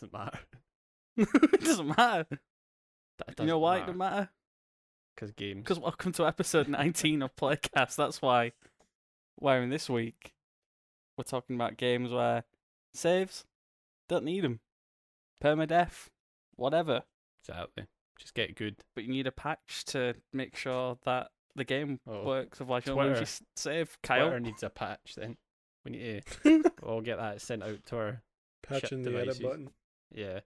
doesn't matter. it doesn't matter. That you know why it doesn't matter? Because games. Because welcome to episode 19 of Playcast. That's why we're in this week. We're talking about games where saves don't need them, permadeath, whatever. Exactly. Just get good. But you need a patch to make sure that the game Oh, works. Otherwise, you'll lose your Twitter. s- save. Kyle. Twitter needs a patch then. We need to. we'll get that sent out to our. Patching the edit button. Yeah.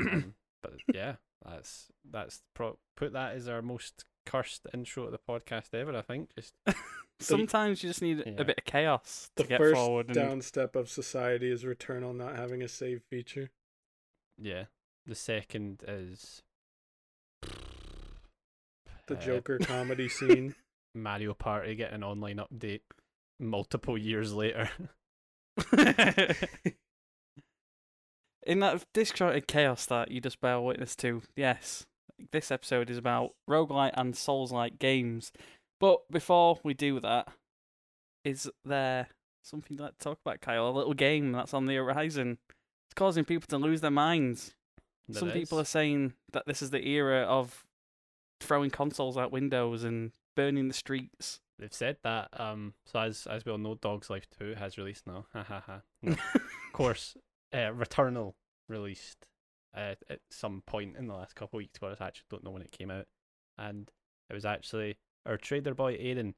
Um, but yeah, that's that's pro. Put that as our most cursed intro to the podcast ever. I think. Just Sometimes you just need Yeah. a bit of chaos The to get first forward. And down step of society is Returnal not having a save feature. yeah. The second is. The uh, Joker comedy scene. Mario Party getting an online update multiple years later. in that disjointed chaos that you just bear witness to, yes, this episode is about roguelite and souls-like games. But before we do that, is there something you'd like to talk about, Kyle? A little game that's on the horizon. It's causing people to lose their minds. There Some people are saying that this is the era of throwing consoles out windows and burning the streets. They've said that. Um, so as as we all know, Dog's Life Two has released now. Ha ha ha. Of course, uh, Returnal released uh, at some point in the last couple of weeks, but I actually don't know when it came out. And it was actually our trader boy Aiden.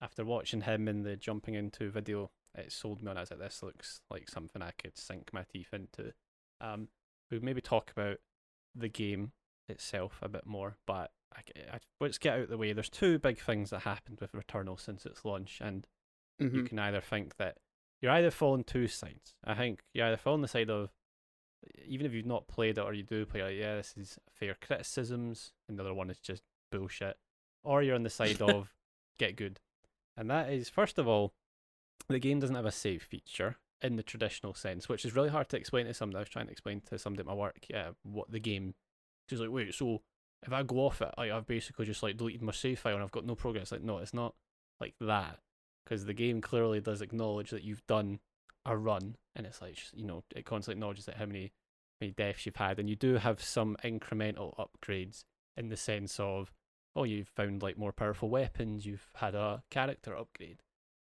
After watching him in the jumping into video, it sold me on. I was like, this looks like something I could sink my teeth into. Um, we maybe talk about the game itself a bit more, but I, I, let's get out of the way. There's two big things that happened with Returnal since its launch, and you Mhm. can either think that you're either falling two sides. I think you either fall on the side of even if you've not played it or you do play it, yeah, this is fair criticisms, and the other one is just bullshit, or you're on the side of get good, and that is first of all, the game doesn't have a save feature in the traditional sense, which is really hard to explain to somebody. I was trying to explain to somebody at my work, yeah, what the game. She's like, wait, so if I go off it, I, I've basically just like deleted my save file and I've got no progress. Like, no, it's not like that because the game clearly does acknowledge that you've done a run, and it's like you know it constantly acknowledges that how many many deaths you've had, and you do have some incremental upgrades in the sense of oh you've found like more powerful weapons, you've had a character upgrade.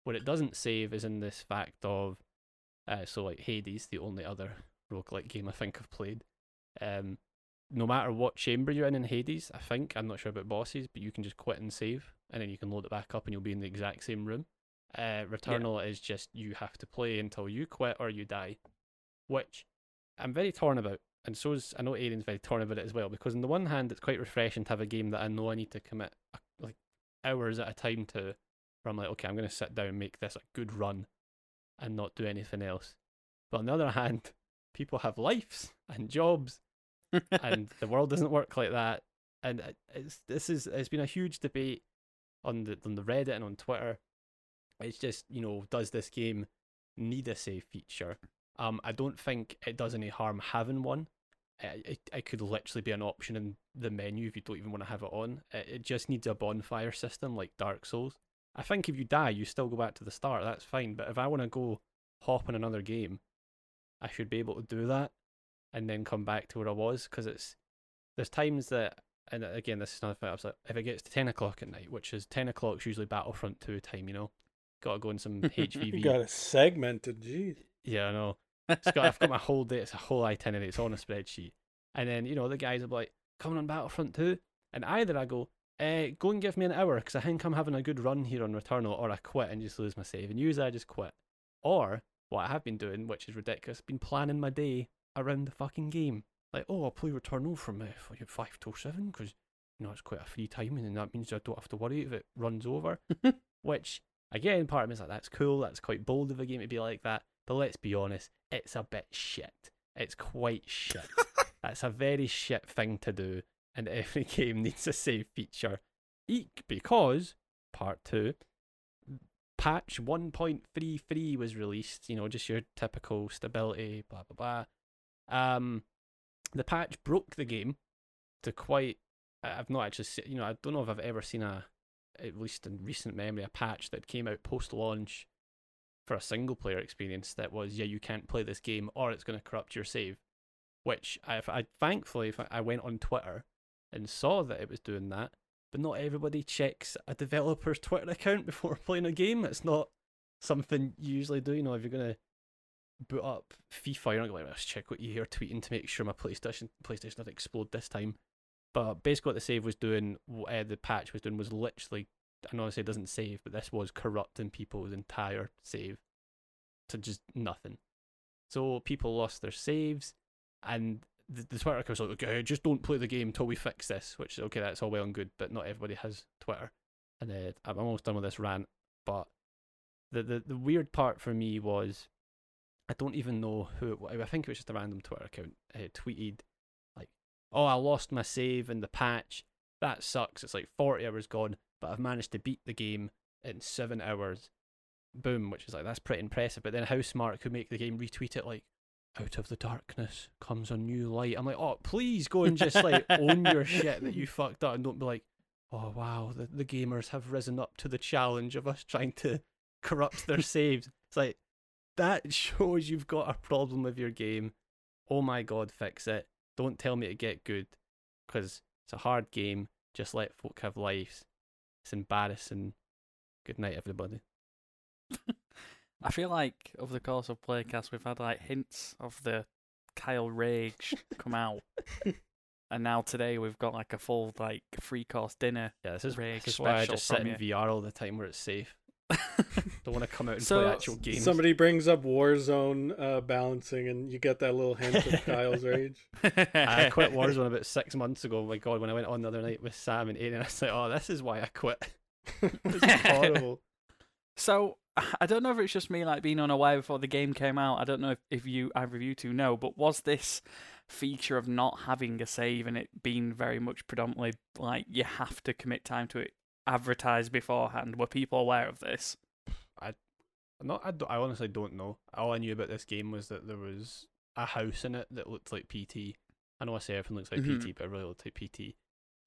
What it doesn't save is in this fact of uh, so like Hades, the only other roguelike game I think I've played. Um, no matter what chamber you're in in Hades, I think I'm not sure about bosses, but you can just quit and save, and then you can load it back up, and you'll be in the exact same room. Uh, Returnal is just you have to play until you quit or you die, which I'm very torn about, and so is I know Aiden's very torn about it as well. Because on the one hand, it's quite refreshing to have a game that I know I need to commit uh, like hours at a time to. Where I'm like, okay, I'm going to sit down and make this a good run, and not do anything else. But on the other hand, people have lives and jobs and the world doesn't work like that. And it's this is it's been a huge debate on the on the Reddit and on Twitter. It's just you know does this game need a save feature? Um, I don't think it does any harm having one. It, it, it could literally be an option in the menu if you don't even want to have it on. It, it just needs a bonfire system like Dark Souls. I think if you die, you still go back to the start. That's fine. But if I want to go hop in another game, I should be able to do that and then come back to where I was because it's there's times that and again this is another thing I was like if it gets to ten o'clock at night, which is ten o'clock's usually Battlefront two time, you know, got to go in some You HVV. got it segmented. Jeez. Yeah, I know. It's got, I've got my whole day. It's a whole itinerary. It's on a spreadsheet. And then you know the guys are like, "Coming on Battlefront 2? and either I go, eh, "Go and give me an hour," because I think I'm having a good run here on Returnal, or I quit and just lose my save. And usually I just quit. Or what I have been doing, which is ridiculous, been planning my day around the fucking game. Like, oh, I'll play Returnal from uh, five till seven because you know it's quite a free time, and then that means I don't have to worry if it runs over. which again, part of me is like, that's cool. That's quite bold of a game to be like that. But let's be honest, it's a bit shit. It's quite shit. That's a very shit thing to do, and every game needs a save feature. Eek, because part two, patch 1.33 was released. You know, just your typical stability, blah blah blah. Um, the patch broke the game to quite. I've not actually, se- you know, I don't know if I've ever seen a, at least in recent memory, a patch that came out post launch for a single player experience that was, yeah, you can't play this game or it's going to corrupt your save. which I, I thankfully if I- went on Twitter and saw that it was doing that. But not everybody checks a developer's Twitter account before playing a game. It's not something you usually do. You know, if you're gonna boot up FIFA, you're not going to let's check what you are tweeting to make sure my PlayStation PlayStation doesn't explode this time. But basically, what the save was doing, uh, the patch was doing, was literally, I know I say it doesn't save, but this was corrupting people's entire save to just nothing. So people lost their saves, and the, the Twitter account was like, okay, just don't play the game until we fix this, which, okay, that's all well and good, but not everybody has Twitter. And uh, I'm almost done with this rant, but the, the, the weird part for me was I don't even know who it was. I think it was just a random Twitter account uh, tweeted, oh, I lost my save in the patch. That sucks. It's like 40 hours gone, but I've managed to beat the game in seven hours. Boom, which is like, that's pretty impressive. But then how smart could make the game retweet it like, out of the darkness comes a new light. I'm like, oh, please go and just like own your shit that you fucked up and don't be like, oh, wow, the, the gamers have risen up to the challenge of us trying to corrupt their saves. It's like, that shows you've got a problem with your game. Oh my god, fix it. Don't tell me to get good because it's a hard game. Just let folk have lives. It's embarrassing. Good night, everybody. I feel like over the course of Playcast, we've had like hints of the Kyle Rage come out, and now today we've got like a full like three course dinner. Yeah, this is, Rage this is why I just sit in you. VR all the time where it's safe. Don't want to come out and So- play actual games. Somebody brings up Warzone uh, balancing, and you get that little hint of Kyle's rage. I quit Warzone about six months ago. Oh my god, when I went on the other night with Sam and Aiden, I was like, oh, this is why I quit. it's horrible. So I don't know if it's just me like being unaware before the game came out. I don't know if, if you either of you two know, but was this feature of not having a save and it being very much predominantly like you have to commit time to it advertised beforehand? Were people aware of this? Not, I, I honestly don't know. All I knew about this game was that there was a house in it that looked like PT. I know I say everything looks like Mhm. PT, but it really looked like PT.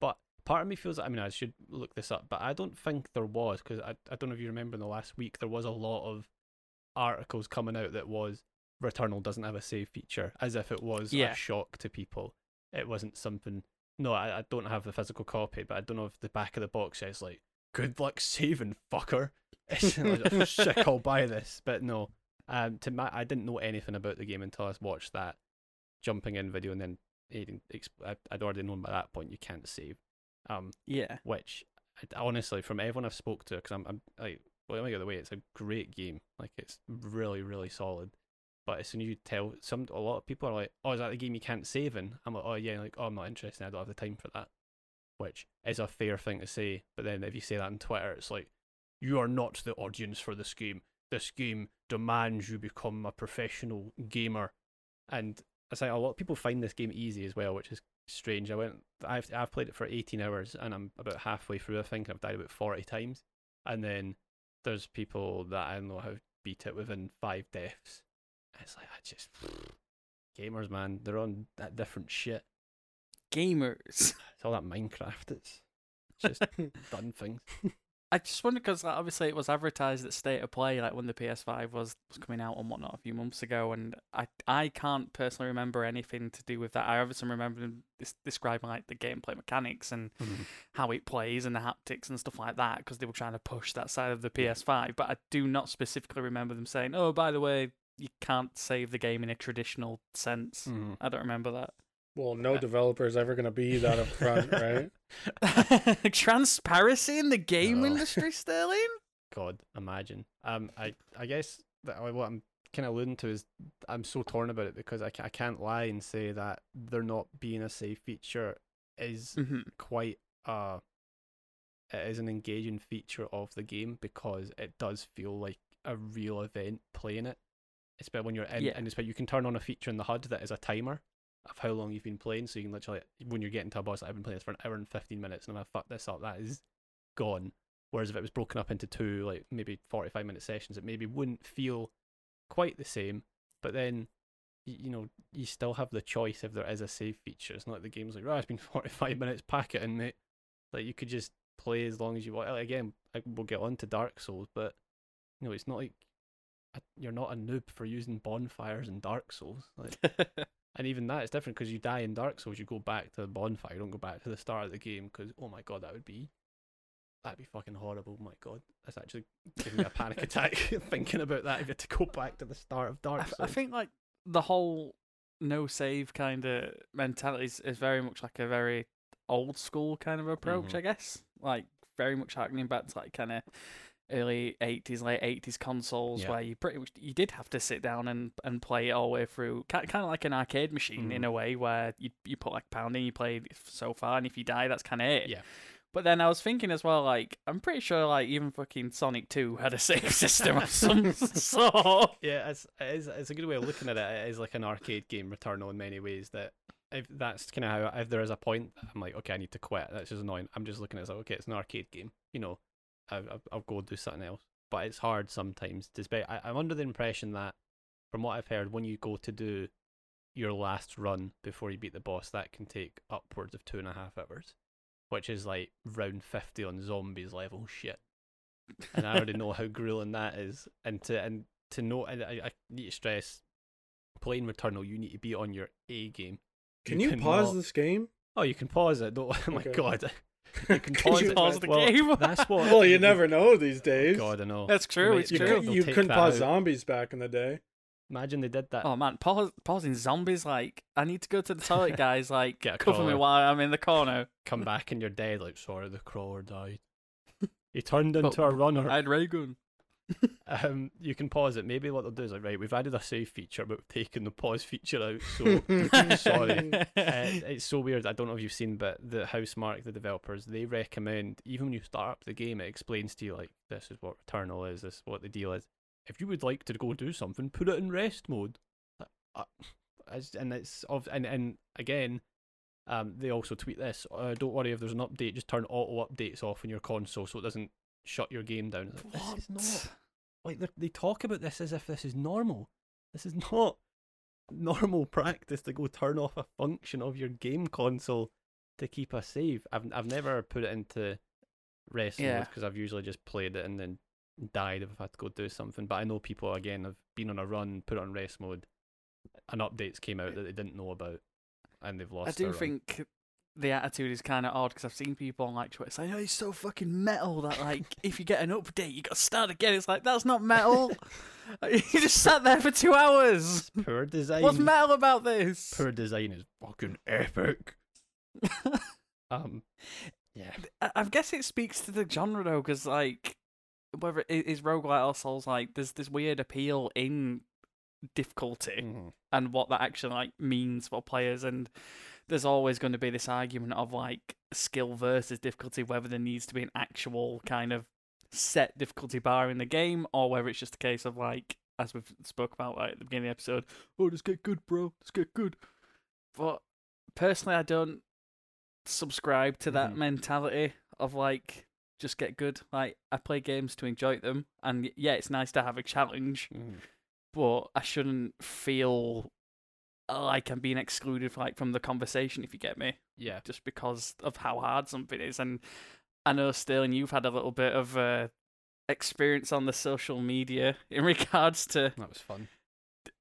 But part of me feels, I mean, I should look this up, but I don't think there was, because I, I don't know if you remember in the last week, there was a lot of articles coming out that was Returnal doesn't have a save feature, as if it was Yeah. a shock to people. It wasn't something. No, I, I don't have the physical copy, but I don't know if the back of the box says like "Good luck saving, fucker." Like, "Oh. I'll buy this, but no. Um, to my, I didn't know anything about the game until I watched that jumping in video, and then Aiden, exp- I'd already known by that point you can't save. Um, Yeah. which I, honestly, from everyone I've spoke to, because I'm, I'm like, well, let me get the way. It's a great game. Like it's really, really solid. But as soon as you tell some, a lot of people are like, "Oh, is that the game you can't save in?" I'm like, "Oh yeah," like, "Oh, I'm not interested. I don't have the time for that." Which is a fair thing to say. But then if you say that on Twitter, it's like, "You are not the audience for this game. This game demands you become a professional gamer." And it's like a lot of people find this game easy as well, which is strange. I went, I've I've played it for 18 hours and I'm about halfway through. I think I've died about 40 times, and then there's people that I don't know have beat it within five deaths. It's like I just gamers, man. They're on that different shit. Gamers. It's all that Minecraft. It's it's just done things. I just wonder because obviously it was advertised at State of Play, like when the PS5 was, was coming out and whatnot a few months ago, and I I can't personally remember anything to do with that. I obviously remember them des- describing like the gameplay mechanics and mm-hmm. how it plays and the haptics and stuff like that because they were trying to push that side of the PS5. But I do not specifically remember them saying, "Oh, by the way, you can't save the game in a traditional sense." Mhm. I don't remember that. Well, no Uh, developer is ever going to be that upfront, right? Transparency in the game No. industry, Sterling. God, imagine. Um, I I guess that what I'm kind of alluding to is I'm so torn about it because I, ca- I can't lie and say that there not being a save feature is hmm quite uh it is an engaging feature of the game because it does feel like a real event playing it. Especially when you're in Yeah. and it's you can turn on a feature in the HUD that is a timer of how long you've been playing. So you can literally when you're getting to a boss, like, I've been playing this for an hour and fifteen minutes and if I fuck this up, that is gone. Whereas if it was broken up into two, like maybe forty five minute sessions, it maybe wouldn't feel quite the same. But then you know, you still have the choice if there is a save feature. It's not like the game's like, right, it's been 45 minutes, pack it in, mate. Like, you could just play as long as you want. Like, Again, we'll get on to Dark Souls, but, you know, it's not like you're not a noob for using bonfires in Dark Souls. Like, And even that is different because you die in Dark Souls, you go back to the bonfire, you don't go back to the start of the game because oh my god, that would be that'd be fucking horrible. Oh my god, that's actually giving me a panic attack thinking about that. If you had to go back to the start of Dark I, Souls, I think like the whole no save kind of mentality is, is very much like a very old school kind of approach, Mhm. I guess. Like very much harkening back to like kind of early eighties, late eighties consoles Yeah. where you pretty much you did have to sit down and, and play it all the way through, kind of like an arcade machine in Mhm. a way where you you put like a pound in, you play so far, and if you die, that's kind of it. Yeah. But then I was thinking as well, like I'm pretty sure like even fucking Sonic Two had a save system of some sort. yeah, it's it is it's a good way of looking at it. It is like an arcade game, Returnal, in many ways. That if that's kind of how if there is a point, I'm like, okay, I need to quit. That's just annoying. I'm just looking at it like, okay, it's an arcade game. You know, I, I, I'll go do something else. But it's hard sometimes. Despite I, I'm under the impression that, from what I've heard, when you go to do your last run before you beat the boss, that can take upwards of two and a half hours, which is like round fifty on zombies level shit. And I already know how grueling that is. And to and to know, and I, I need to stress, playing Returnal, you need to be on your A game. Can you, pause cannot- this game? Oh, you can pause it. Don't. Oh my Okay. god. You can Can pause you it. pause the well, game? That's what. Well, you never know these days. Oh, God, I know. That's true. They It's you true. Could, you couldn't pause out. zombies back in the day. Imagine they did that. Oh man, pause, pausing zombies like I need to go to the toilet, guys. Like Get a cover me while I'm in the corner. Come back and you're dead. Like, sorry, the crawler died. He turned But- into a runner. I had ray gun. Um, you can pause it. Maybe what they'll do is like, right, we've added a save feature, but we've taken the pause feature out. So sorry. uh, it's so weird. I don't know if you've seen, but the Housemarque, the developers, they recommend even when you start up the game, it explains to you like this is what Returnal is, this is what the deal is. If you would like to go do something, put it in rest mode. Uh, and it's of and and again, um, they also tweet this. Uh, don't worry if there's an update, just turn auto updates off on your console so it doesn't shut your game down. It's like, this is not like they they talk about this as if this is normal. This is not normal practice to go turn off a function of your game console to keep a save. I've I've never put it into rest mode because I've usually just played it and then died if I've had to go do something. But I know people again have been on a run, put it on rest mode, and updates came out that they didn't know about, and they've lost. I do their run. think the attitude is kind of odd because I've seen people on like Twitter saying, "Oh, it's so fucking metal that like if you get an update, you got to start again." It's like that's not metal. you just sat there for two hours. poor design. What's metal about this? Poor design is fucking epic. Um, yeah. I, I guess it speaks to the genre though, because like whether it is roguelite or souls like there's this weird appeal in difficulty Mhm. and what that actually like means for players and there's always going to be this argument of like skill versus difficulty whether there needs to be an actual kind of set difficulty bar in the game or whether it's just a case of like as we've spoke about like at the beginning of the episode oh just get good bro just get good but personally i don't subscribe to that Mhm. mentality of like just get good like i play games to enjoy them and yeah it's nice to have a challenge Mhm. but I shouldn't feel like I'm being excluded like from the conversation if you get me, Yeah. just because of how hard something is. And I know Sterling, you've had a little bit of uh, experience on the social media in regards to That was fun.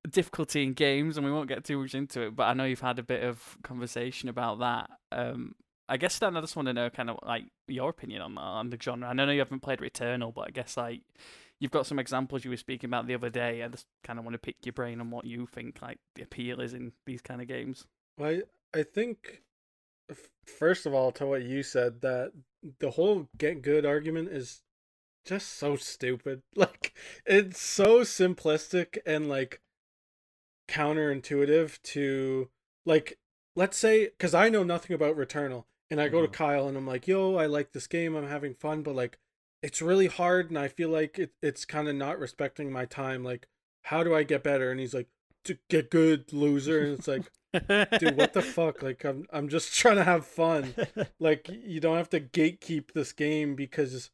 difficulty in games, and we won't get too much into it. But I know you've had a bit of conversation about that. Um, I guess Stan, I just want to know kind of like your opinion on on the genre. I know you haven't played Returnal, but I guess like you've got some examples you were speaking about the other day. I just kind of want to pick your brain on what you think like the appeal is in these kind of games. Well, I, I think, first of all, to what you said, that the whole get good argument is just so stupid. Like, it's so simplistic and, like, counterintuitive to, like, let's say, because I know nothing about Returnal, and I go to Mhm. Kyle and I'm like, yo, I like this game, I'm having fun, but, like, it's really hard, and I feel like it, it's kind of not respecting my time. Like, how do I get better? And he's like, to get good, loser. And it's like, dude what the fuck like i'm i'm just trying to have fun like you don't have to gatekeep this game because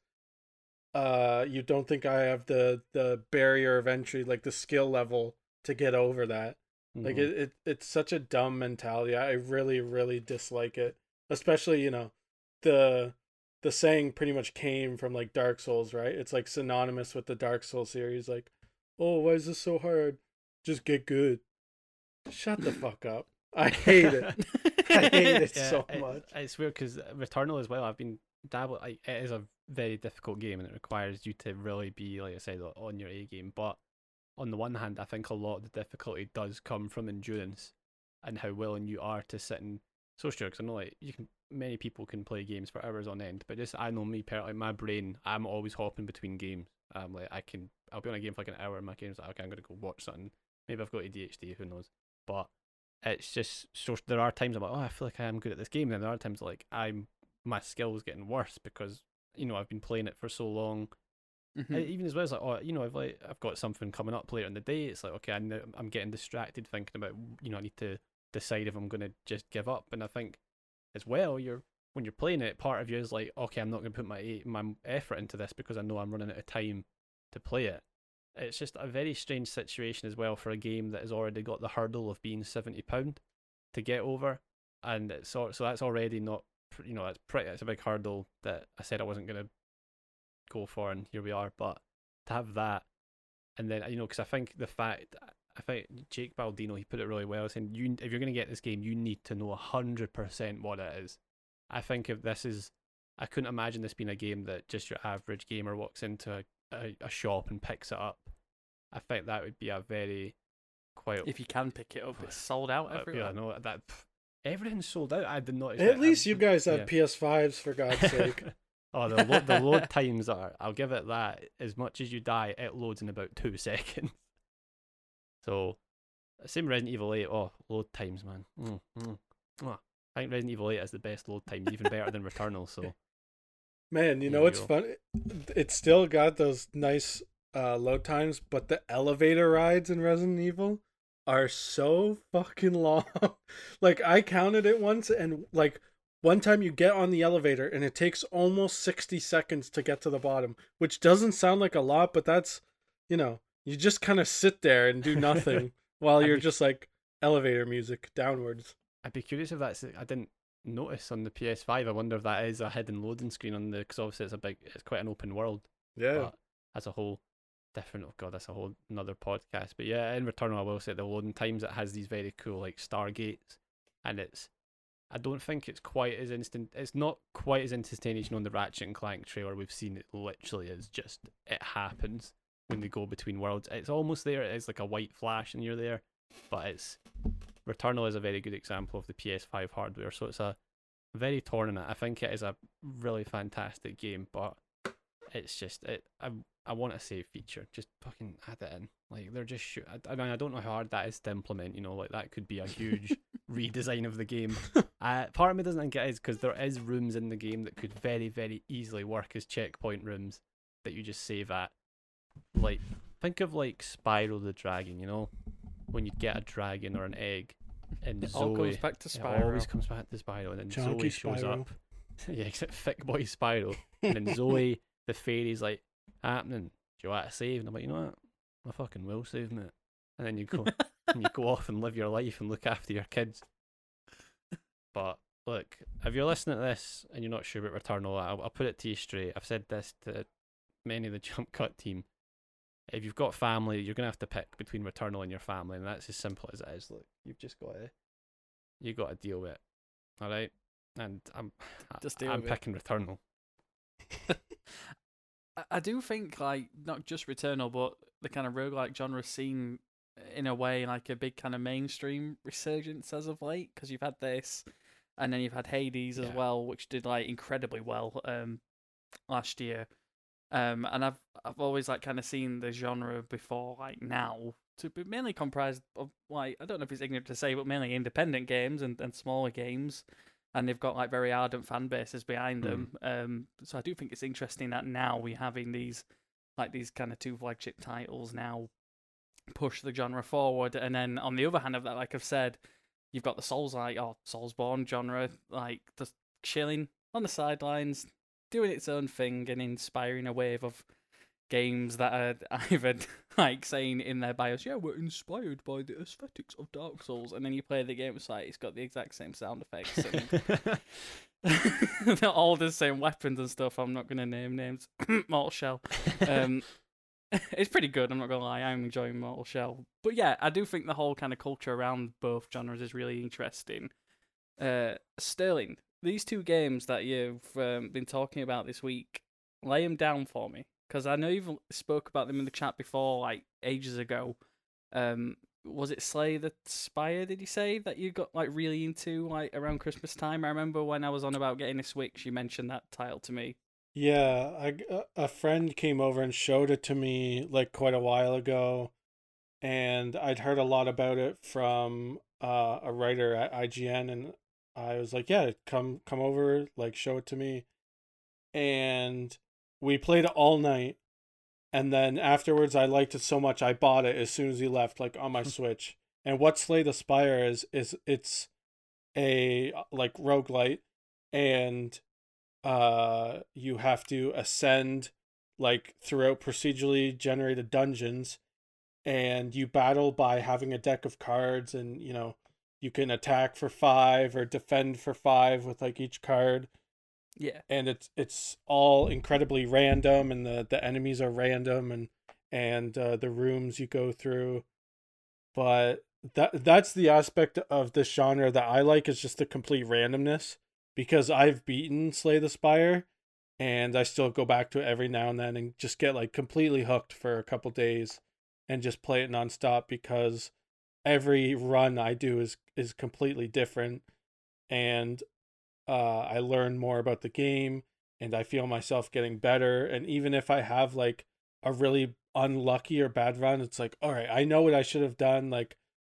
uh you don't think i have the the barrier of entry like the skill level to get over that like Mhm. it, it it's such a dumb mentality i really really dislike it especially you know the the saying pretty much came from like dark souls right it's like synonymous with the dark souls series like oh why is this so hard just get good Shut the fuck up. I hate it. I hate it so it- much. It's weird because Returnal as well. I've been dabbling. Like, it is a very difficult game and it requires you to really be, like I said, on your A game. But on the one hand, I think a lot of the difficulty does come from endurance and how willing you are to sit and so sure. Because I know like you can, many people can play games for hours on end, but just I know me personally, my brain, I'm always hopping between games. I'm like I can, I'll be on a game for like an hour, and my game's like okay, I'm gonna go watch something. Maybe I've got ADHD, who knows? But it's just so there are times I'm like, oh, I feel like I am good at this game. And then there are times like I'm my skills getting worse because you know I've been playing it for so long. Mhm. Uh, Even as well as like, oh, you know, I've like I've got something coming up later in the day. It's like okay, I know, I'm getting distracted thinking about you know I need to decide if I'm gonna just give up. And I think as well, you're when you're playing it, part of you is like, okay, I'm not gonna put my my effort into this because I know I'm running out of time to play it. It's just a very strange situation as well for a game that has already got the hurdle of being seventy pound to get over, and it's so so that's already not you know it's pretty it's a big hurdle that I said I wasn't gonna go for, and here we are. But to have that, and then you know, because I think the fact I think Jake Baldino he put it really well, saying you if you're gonna get this game, you need to know hundred percent what it is. I think if this is, I couldn't imagine this being a game that just your average gamer walks into a, a, a shop and picks it up. I think that would be a very quite If you can pick it up, it's sold out everywhere. yeah, no, that pff, everything's sold out. I did not. At least I'm- you guys have yeah. PS5s for God's sake. oh, the load, the load times are. I'll give it that. As much as you die, it loads in about two seconds. So, same Resident Evil 8. Oh, load times, man. Mm, mm, mwah. I think Resident Evil 8 has the best load times, even better than Returnal. So, Man, you There know you it's go. fun. It's still got those nice uh, load times, but the elevator rides in Resident Evil are so fucking long. like I counted it once, and like one time you get on the elevator, and it takes almost sixty seconds to get to the bottom, which doesn't sound like a lot, but that's you know you just kind of sit there and do nothing while you're just like elevator music downwards. I'd be curious if that's. I didn't notice on the PS5. I wonder if that is a hidden loading screen on the. Because obviously it's a big. It's quite an open world. Yeah. but as a whole different oh god that's a whole another podcast but yeah in returnal i will say the loading times it has these very cool like stargates and it's i don't think it's quite as instant it's not quite as instantaneous know the ratchet and clank trailer we've seen it literally is just it happens when they go between worlds it's almost there it is like a white flash and you're there but it's returnal is a very good example of the ps5 hardware so it's a very torn in it i think it is a really fantastic game but it's just it. I I want a save feature. Just fucking add it in. Like they're just. I, I mean, I don't know how hard that is to implement. You know, like that could be a huge redesign of the game. Uh, part of me doesn't think it is because there is rooms in the game that could very very easily work as checkpoint rooms that you just save at. Like think of like Spyro the Dragon. You know, when you get a dragon or an egg, and It Zoe. all goes back to It always comes back to Spyro, and then Chunky Zoe shows Spyro. up. yeah, except thick boy Spyro, And then Zoe, the fairy's like, happening. Do you want to save? And I'm like, you know what? I fucking will save, mate. And then you go and you go off and live your life and look after your kids. But look, if you're listening to this and you're not sure about Returnal, I'll, I'll put it to you straight. I've said this to many of the Jump Cut team. If you've got family, you're gonna have to pick between Returnal and your family, and that's as simple as it is. Look, you've just got to, you got to deal with it. All right, and I'm, Just deal I'm with it. picking Returnal. I- I do think like not just Returnal, but the kind of roguelike genre seen in a way like a big kind of mainstream resurgence as of late because you've had this, and then you've had Hades as well, which did like incredibly well um last year. Um, and I've I've always like kind of seen the genre before like now to be mainly comprised of like I don't know if it's ignorant to say, but mainly independent games and, and smaller games. And they've got like very ardent fan bases behind them. Um, so I do think it's interesting that now we're having these like these kind of two flagship titles now push the genre forward, and then on the other hand of that, like I've said, you've got the Souls like or Soulsborne genre like just chilling on the sidelines, doing its own thing and inspiring a wave of games that are either like saying in their bios, yeah, we're inspired by the aesthetics of Dark Souls, and then you play the game, it's like it's got the exact same sound effects and all the same weapons and stuff. I'm not gonna name names. Mortal Shell. Um, it's pretty good. I'm not gonna lie. I'm enjoying Mortal Shell, but yeah, I do think the whole kind of culture around both genres is really interesting. Uh, Sterling, these two games that you've um, been talking about this week, lay them down for me because I know you've spoke about them in the chat before, like ages ago. Um, was it Slay the Spire? Did you say that you got like really into like around Christmas time? I remember when I was on about getting a Switch, you mentioned that title to me. Yeah, I, a friend came over and showed it to me like quite a while ago, and I'd heard a lot about it from uh, a writer at IGN, and I was like, "Yeah, come come over, like show it to me," and we played it all night, and then afterwards, I liked it so much I bought it as soon as he left, like on my Switch. And what Slay the Spire is is it's a like roguelite and uh you have to ascend like throughout procedurally generated dungeons and you battle by having a deck of cards and you know you can attack for 5 or defend for 5 with like each card Yeah. and it's it's all incredibly random and the the enemies are random and and uh, the rooms you go through but that that's the aspect of this genre that I like is just the complete randomness because I've beaten Slay the Spire and I still go back to it every now and then and just get like completely hooked for a couple days and just play it nonstop because every run I do is is completely different and uh I learn more about the game and I feel myself getting better and even if I have like a really unlucky or bad run it's like all right I know what I should have done like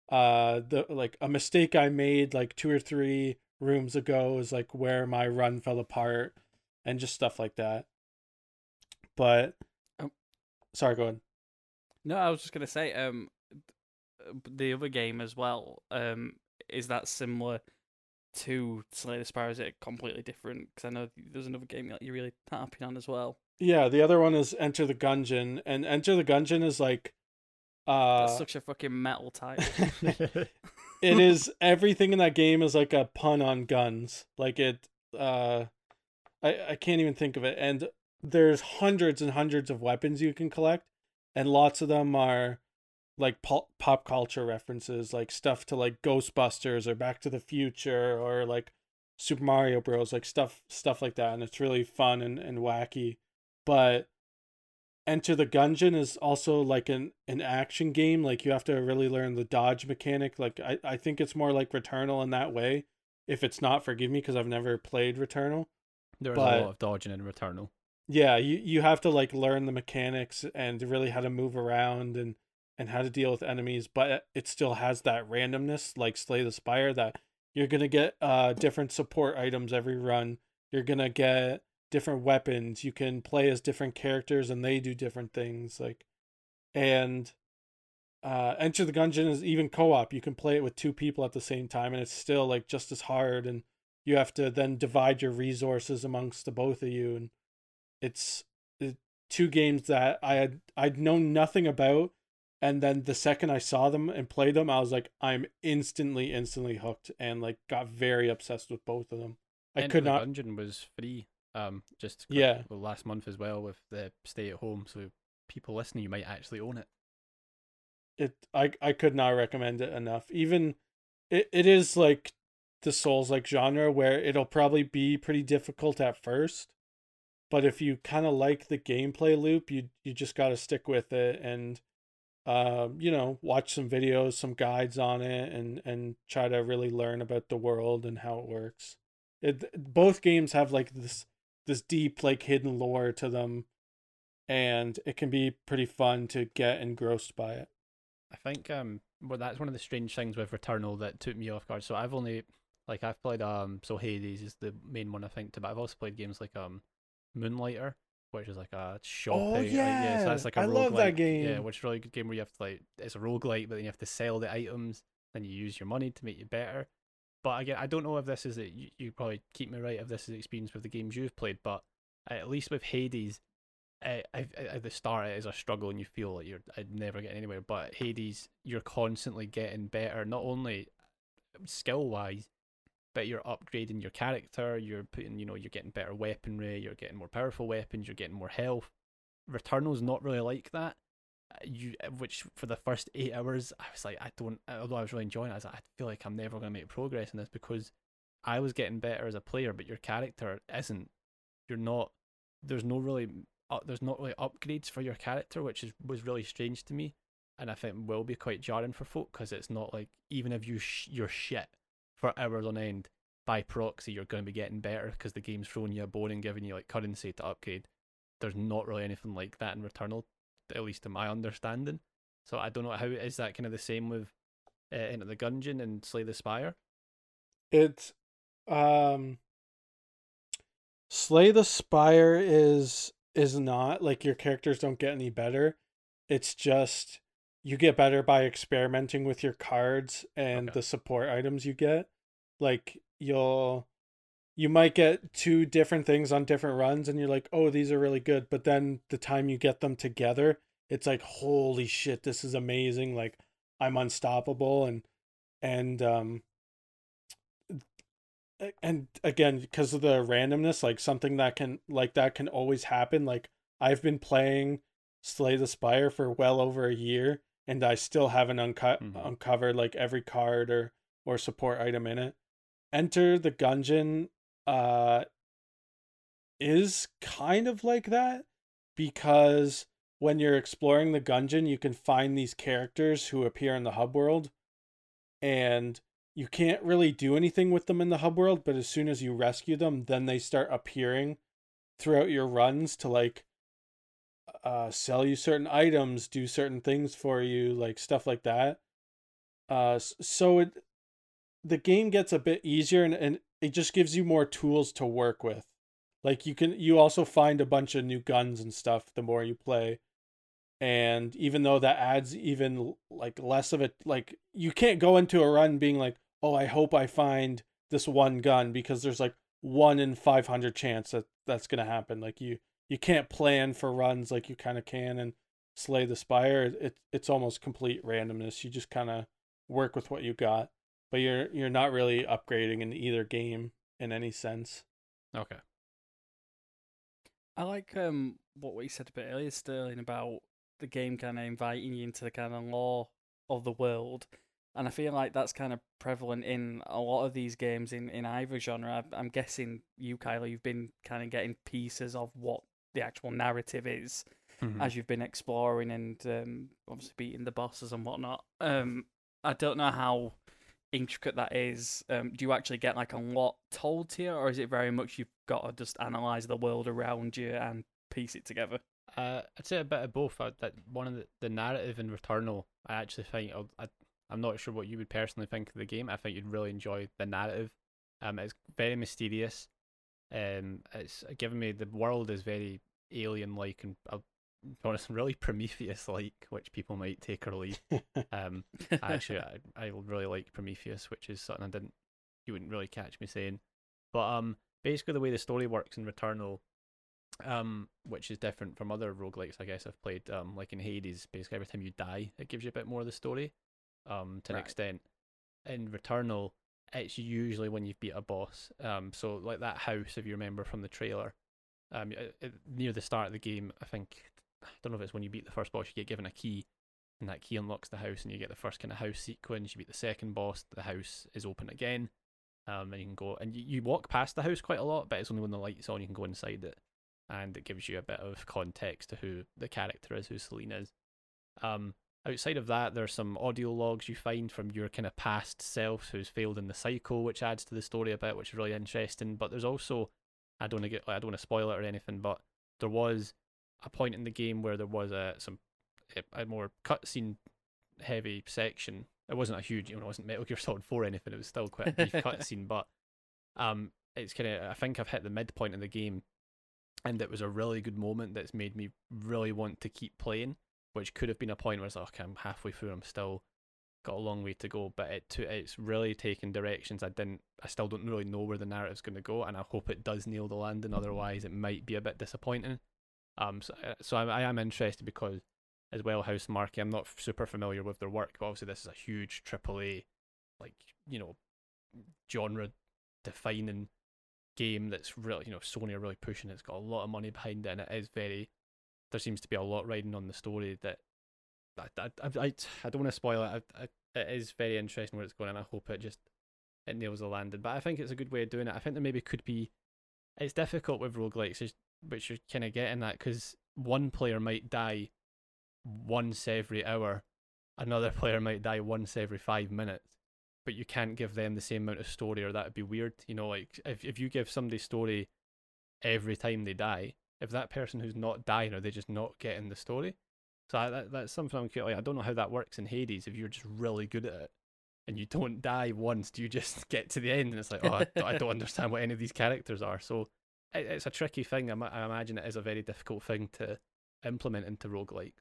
uh the like a mistake I made like two or three rooms ago is like where my run fell apart and just stuff like that but Oh. sorry go ahead No, I was just gonna say, um, the other game as well. Um, is that similar to Slay the Spire? Is it completely different? Because I know there's another game that you're really tapping on as well. yeah the other one is enter the gungeon and enter the gungeon is like uh That's such a fucking metal title. it is everything in that game is like a pun on guns like it uh i i can't even think of it and there's hundreds and hundreds of weapons you can collect and lots of them are like pop, pop culture references like stuff to like ghostbusters or back to the future or like super mario bros like stuff stuff like that and it's really fun and, and wacky but Enter the Gungeon is also like an, an action game. Like you have to really learn the dodge mechanic. Like I, I think it's more like Returnal in that way. If it's not, forgive me because I've never played Returnal. There is But- a lot of dodging in Returnal. Yeah, you, you have to like learn the mechanics and really how to move around and and how to deal with enemies, but it still has that randomness like Slay the Spire that you're gonna get uh different support items every run. You're gonna get different weapons. You can play as different characters and they do different things. Like and uh Enter the Gungeon is even co-op. You can play it with two people at the same time and it's still like just as hard and you have to then divide your resources amongst the both of you and it's it, two games that I had I'd known nothing about and then the second I saw them and played them I was like I'm instantly instantly hooked and like got very obsessed with both of them. I Enter could the not Gungeon was free. Um, just Yeah. well, last month as well with the stay at home. So people listening, you might actually own it. it I I could not recommend it enough. Even it, it is like the Souls like genre where it'll probably be pretty difficult at first. But if you kind of like the gameplay loop, you you just got to stick with it and um you know, watch some videos, some guides on it and and try to really learn about the world and how it works. It both games have like this this deep like hidden lore to them and it can be pretty fun to get engrossed by it. I think um well that's one of the strange things with Returnal that took me off guard. So I've only like I've played um so Hades is the main one I think to but I've also played games like um Moonlighter, which is like a shopping like, yeah, so yeah, that's like a I love that roguelike, Yeah, game. which is a really good game where you have to like it's a roguelike but then you have to sell the items, then you use your money to make you better. But again, I don't know if this is it. You, you probably keep me right if this is experience with the games you've played, but at least with Hades, uh, I, I, at the start it is a struggle and you feel like you're I'd never get anywhere. But Hades, you're constantly getting better, not only skill wise, but you're upgrading your character. You're putting, you know, you're getting better weaponry. You're getting more powerful weapons. You're getting more health. Returnal's not really like that. you which for the first eight hours I was like I don't although I was really enjoying it I was like I feel like I'm never going to make progress in this because I was getting better as a player but your character isn't you're not there's no really uh, there's not really upgrades for your character which is was really strange to me and I think will be quite jarring for folk because it's not like even if you sh- you're shit for hours on end by proxy you're going to be getting better because the game's throwing you a bone and giving you like currency to upgrade there's not really anything like that in Returnal at least to my understanding. So I don't know how is that kind of the same with uh, Enter the Gungeon and Slay the Spire. It's um Slay the Spire is is not like your characters don't get any better. It's just you get better by experimenting with your cards and Okay. the support items you get. Like you'll you might get two different things on different runs and you're like, "Oh, these are really good." But then the time you get them together, it's like, "Holy shit, this is amazing." Like I'm unstoppable and and um and again because of the randomness like something that can like that can always happen like i've been playing slay the spire for well over a year and i still haven't unco- Mhm. uncovered like every card or or support item in it enter the gungeon uh is kind of like that because when you're exploring the gungeon you can find these characters who appear in the hub world and you can't really do anything with them in the hub world, but as soon as you rescue them, then they start appearing throughout your runs to like uh sell you certain items, do certain things for you, like stuff like that. Uh so it the game gets a bit easier and, and it just gives you more tools to work with. Like you can you also find a bunch of new guns and stuff the more you play and even though that adds even like less of it like you can't go into a run being like oh i hope i find this one gun because there's like one in 500 chance that that's going to happen like you you can't plan for runs like you kind of can and slay the spire it it's almost complete randomness you just kind of work with what you got but you're you're not really upgrading in either game in any sense Okay. I like um what we said a bit earlier, Sterling, about the game kind of inviting you into the kind of lore of the world, and I feel like that's kind of prevalent in a lot of these games in in either genre. I, I'm guessing you, Kyler, you've been kind of getting pieces of what the actual narrative is Mhm. as you've been exploring and um, obviously beating the bosses and whatnot. Um, I don't know how intricate that is. Um, do you actually get like a lot told to you, or is it very much you've got to just analyze the world around you and piece it together? Uh, I'd say a bit of both. I, that one of the, the narrative in Returnal, I actually think I'll, I, I'm not sure what you would personally think of the game. I think you'd really enjoy the narrative. Um, it's very mysterious. Um, it's given me the world is very alien-like and I'll be honest, really Prometheus-like, which people might take or leave. Um, actually, I, I really like Prometheus, which is something I didn't, you wouldn't really catch me saying. But um, basically the way the story works in Returnal, um, which is different from other roguelikes I guess I've played, um, like in Hades, basically every time you die, it gives you a bit more of the story, um, to an Right. extent. In Returnal, it's usually when you've beat a boss. Um, so like that house, if you remember from the trailer, um, uh, uh, near the start of the game, I think I don't know if it's when you beat the first boss, you get given a key, and that key unlocks the house, and you get the first kind of house sequence. You beat the second boss, the house is open again, um, and you can go and you, you walk past the house quite a lot, but it's only when the lights on you can go inside it, and it gives you a bit of context to who the character is, who Selene is. Um, outside of that, there's some audio logs you find from your kind of past self who's failed in the cycle, which adds to the story a bit, which is really interesting. But there's also, I don't want to get, I don't want to spoil it or anything, but there was a point in the game where there was a some a, a more cutscene heavy section. It wasn't a huge, you know, it wasn't Metal Gear Solid Four or anything. It was still quite a brief cutscene, but um, it's kind of I think I've hit the midpoint in the game, and it was a really good moment that's made me really want to keep playing. Which could have been a point where it's like, okay, I'm halfway through, I'm still got a long way to go, but it to, it's really taken directions I didn't, I still don't really know where the narrative's going to go, and I hope it does nail the landing. Otherwise, it might be a bit disappointing. Um, so, uh, so I, I am interested because, as well, Housemarque. I'm not super familiar with their work, but obviously this is a huge AAA, like you know, genre defining game that's really you know Sony are really pushing. It's got a lot of money behind it, and it is very. There seems to be a lot riding on the story that I, I, I, I, don't want to spoil it. I, I, it is very interesting where it's going, and I hope it just it nails the landing. But I think it's a good way of doing it. I think there maybe could be. It's difficult with roguelikes, which you're kind of getting that because one player might die once every hour, another player might die once every five minutes, but you can't give them the same amount of story, or that would be weird. You know, like if if you give somebody story every time they die, if that person who's not dying, are they just not getting the story? So I, that, that's something I'm curious. Like, I don't know how that works in Hades. If you're just really good at it and you don't die once, do you just get to the end and it's like, oh, I, don't- I don't understand what any of these characters are? So it, it's a tricky thing. I, I imagine it is a very difficult thing to implement into roguelikes.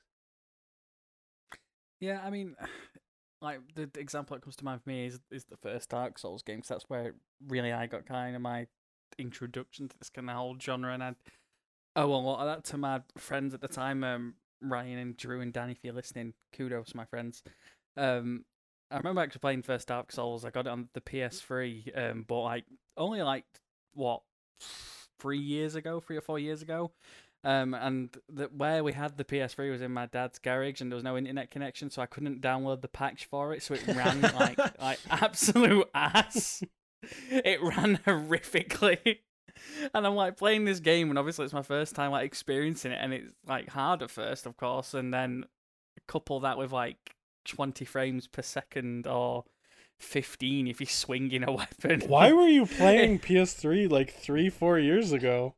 Yeah, I mean, like the, example that comes to mind for me is is the first Dark Souls game. 'cause that's where really I got kind of my introduction to this kind of whole genre, and I owe a lot of that to my friends at the time, um, Ryan and Drew and Danny. If you're listening, kudos, my friends. Um, I remember actually playing first Dark Souls. I got it on the PS3, um, but like only like what three years ago, three or four years ago. Um, and the, where we had the PS3 was in my dad's garage, and there was no internet connection, so I couldn't download the patch for it. So it ran like like absolute ass. It ran horrifically, and I'm like playing this game, and obviously it's my first time like experiencing it, and it's like hard at first, of course, and then couple that with like 20 frames per second or 15 if you're swinging a weapon. Why were you playing PS3 like three, four years ago?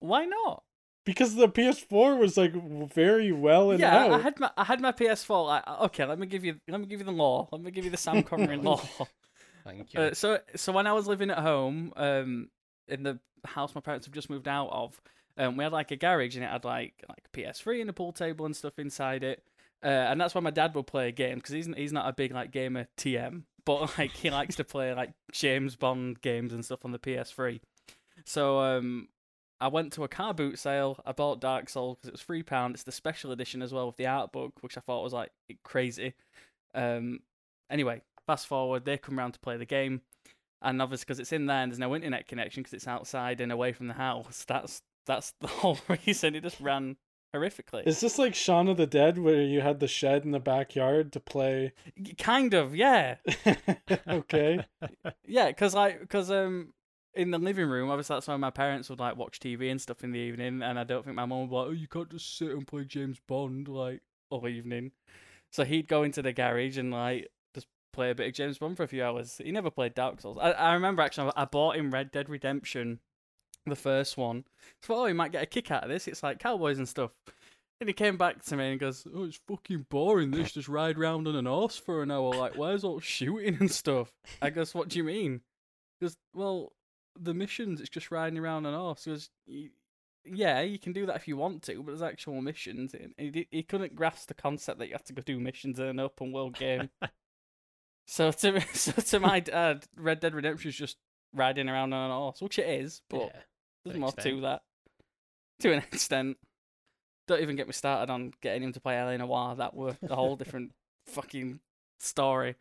Why not? Because the PS4 was like very well and yeah, out. I had my I had my PS4. Like, okay, let me give you let me give you the law. Let me give you the Sean Connery law. Thank you. Uh, so so when I was living at home, um, in the house my parents have just moved out of, um, we had like a garage and it had like like PS3 and a pool table and stuff inside it. Uh, and that's why my dad would play a game because he's he's not a big like gamer TM, but like he likes to play like James Bond games and stuff on the PS3. So um, I went to a car boot sale. I bought Dark Souls because it was three pound. It's the special edition as well with the art book, which I thought was like crazy. Um, anyway, fast forward, they come round to play the game, and obviously because it's in there and there's no internet connection because it's outside and away from the house. That's that's the whole reason. It just ran horrifically. Is this like Shaun of the Dead where you had the shed in the backyard to play? Kind of, yeah, okay. yeah. Because like, because um, in the living room, obviously that's where my parents would like watch TV and stuff in the evening, and I don't think my mum would be like, oh, you can't just sit and play James Bond like all evening. So he'd go into the garage and like play a bit of James Bond for a few hours. He never played Dark Souls. I, I remember actually I bought him Red Dead Redemption, the first one. So thought, oh, he might get a kick out of this. It's like cowboys and stuff. And he came back to me and goes, "Oh, it's fucking boring. This just ride round on an horse for an hour. Like, where's all shooting and stuff?" I guess, "What do you mean?" Because "Well, the missions. It's just riding around on a horse." Because "Yeah, you can do that if you want to, but there's actual missions." And he he couldn't grasp the concept that you have to go do missions in an open world game. so to so to my dad, uh, Red Dead Redemption is just riding around on an horse, which it is, but yeah. there's more to that. To an extent. Don't even get me started on getting him to play LA Noire. That were a whole different fucking story.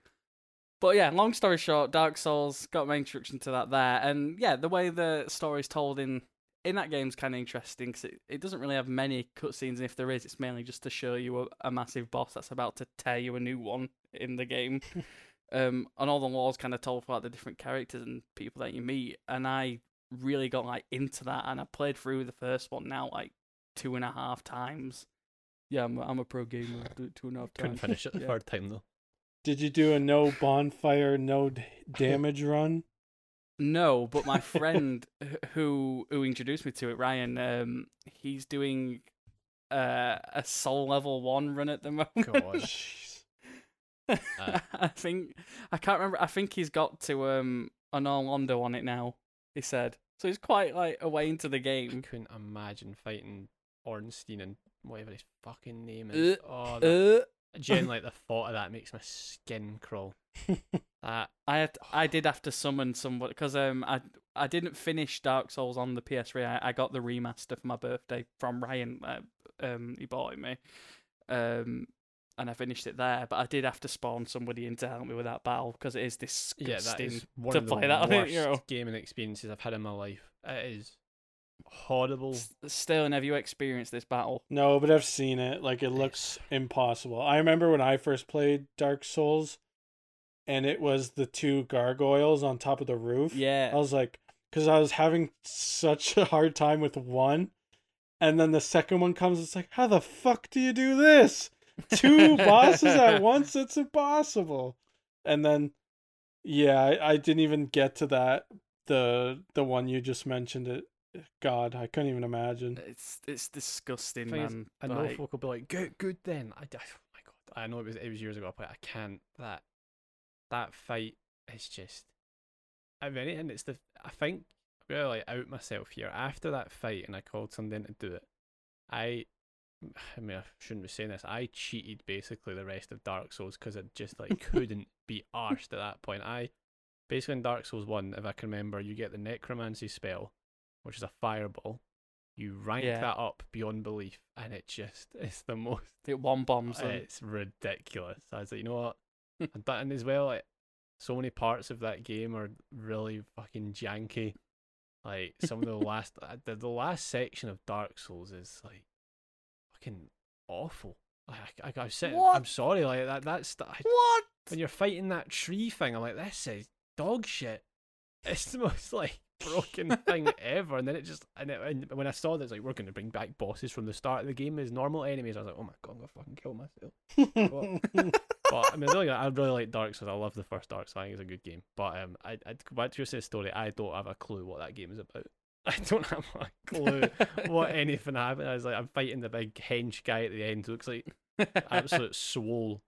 But yeah, long story short, Dark Souls got my introduction to that there, and yeah, the way the story's told in in that game's kind of interesting because it, it doesn't really have many cutscenes, and if there is, it's mainly just to show you a, a massive boss that's about to tear you a new one in the game. Um, and all the laws kind of told about the different characters and people that you meet, and I really got like into that, and I played through the first one now like two and a half times. Yeah, I'm a, I'm a pro gamer. I do it two and a half Couldn't finish it the Yeah. third time though. Did you do a no bonfire, no d- damage run? No, but my friend who who introduced me to it, Ryan, um, he's doing uh, a soul level one run at the moment. God. Uh. I think I can't remember. I think he's got to um Anor Londo on it now. He said so. He's quite like away into the game. I couldn't imagine fighting Ornstein and whatever his fucking name is. Uh, oh, that, Uh, the thought of that makes my skin crawl. That I had I did have to summon someone because um I I didn't finish Dark Souls on the PS3. I, I got the remaster for my birthday from Ryan. Uh, um, he bought it me. Um, and I finished it there. But I did have to spawn somebody in to help me with that battle because it is yeah, disgusting. that is one to of the play that on it, worst you know. gaming experiences I've had in my life. It is horrible. S- Sterling, have you experienced this battle? No, but I've seen it. Like it looks impossible. I remember when I first played Dark Souls, and it was the two gargoyles on top of the roof. Yeah. I was like, because I was having such a hard time with one, and then the second one comes. It's like, how the fuck do you do this? Two bosses at once? It's impossible. And then, yeah, I, I didn't even get to that. The the one you just mentioned. It, God, I couldn't even imagine. It's it's disgusting, Thing is, man. I know Like, folk will be like, "Good, good." Then I, I, oh my god, I know it was it was years ago, but I can't. That that fight is just. I mean, and it's the. I think I'm gonna like out myself here. After that fight, and I called somebody in to do it. I, I mean, I shouldn't be saying this. I cheated basically the rest of Dark Souls because I just like couldn't be arsed at that point. I basically in Dark Souls one, if I can remember, you get the necromancy spell, which is a fireball. You rank Yeah. that up beyond belief, and it just it's the most. it one bombs them. It's ridiculous. I was like, you know what? and that and as well, like so many parts of that game are really fucking janky. Like some of the last, uh, the, the last section of Dark Souls is like fucking awful. Like, I, I, I said, I'm sorry. Like that, that's I, what? when you're fighting that tree thing. I'm like, this is dog shit. It's the most like broken thing ever. And then it just and, it, and when I saw that, it's like we're going to bring back bosses from the start of the game as normal enemies. I was like, oh my god, I'm gonna fucking kill myself. But I mean, really, I really like Dark Souls. I love the first Dark Souls. I think it's a good game. But um, I, I go back to your story. I don't have a clue what that game is about. I don't have a clue what anything happened. I was like, I'm fighting the big hench guy at the end. Looks like absolute swole.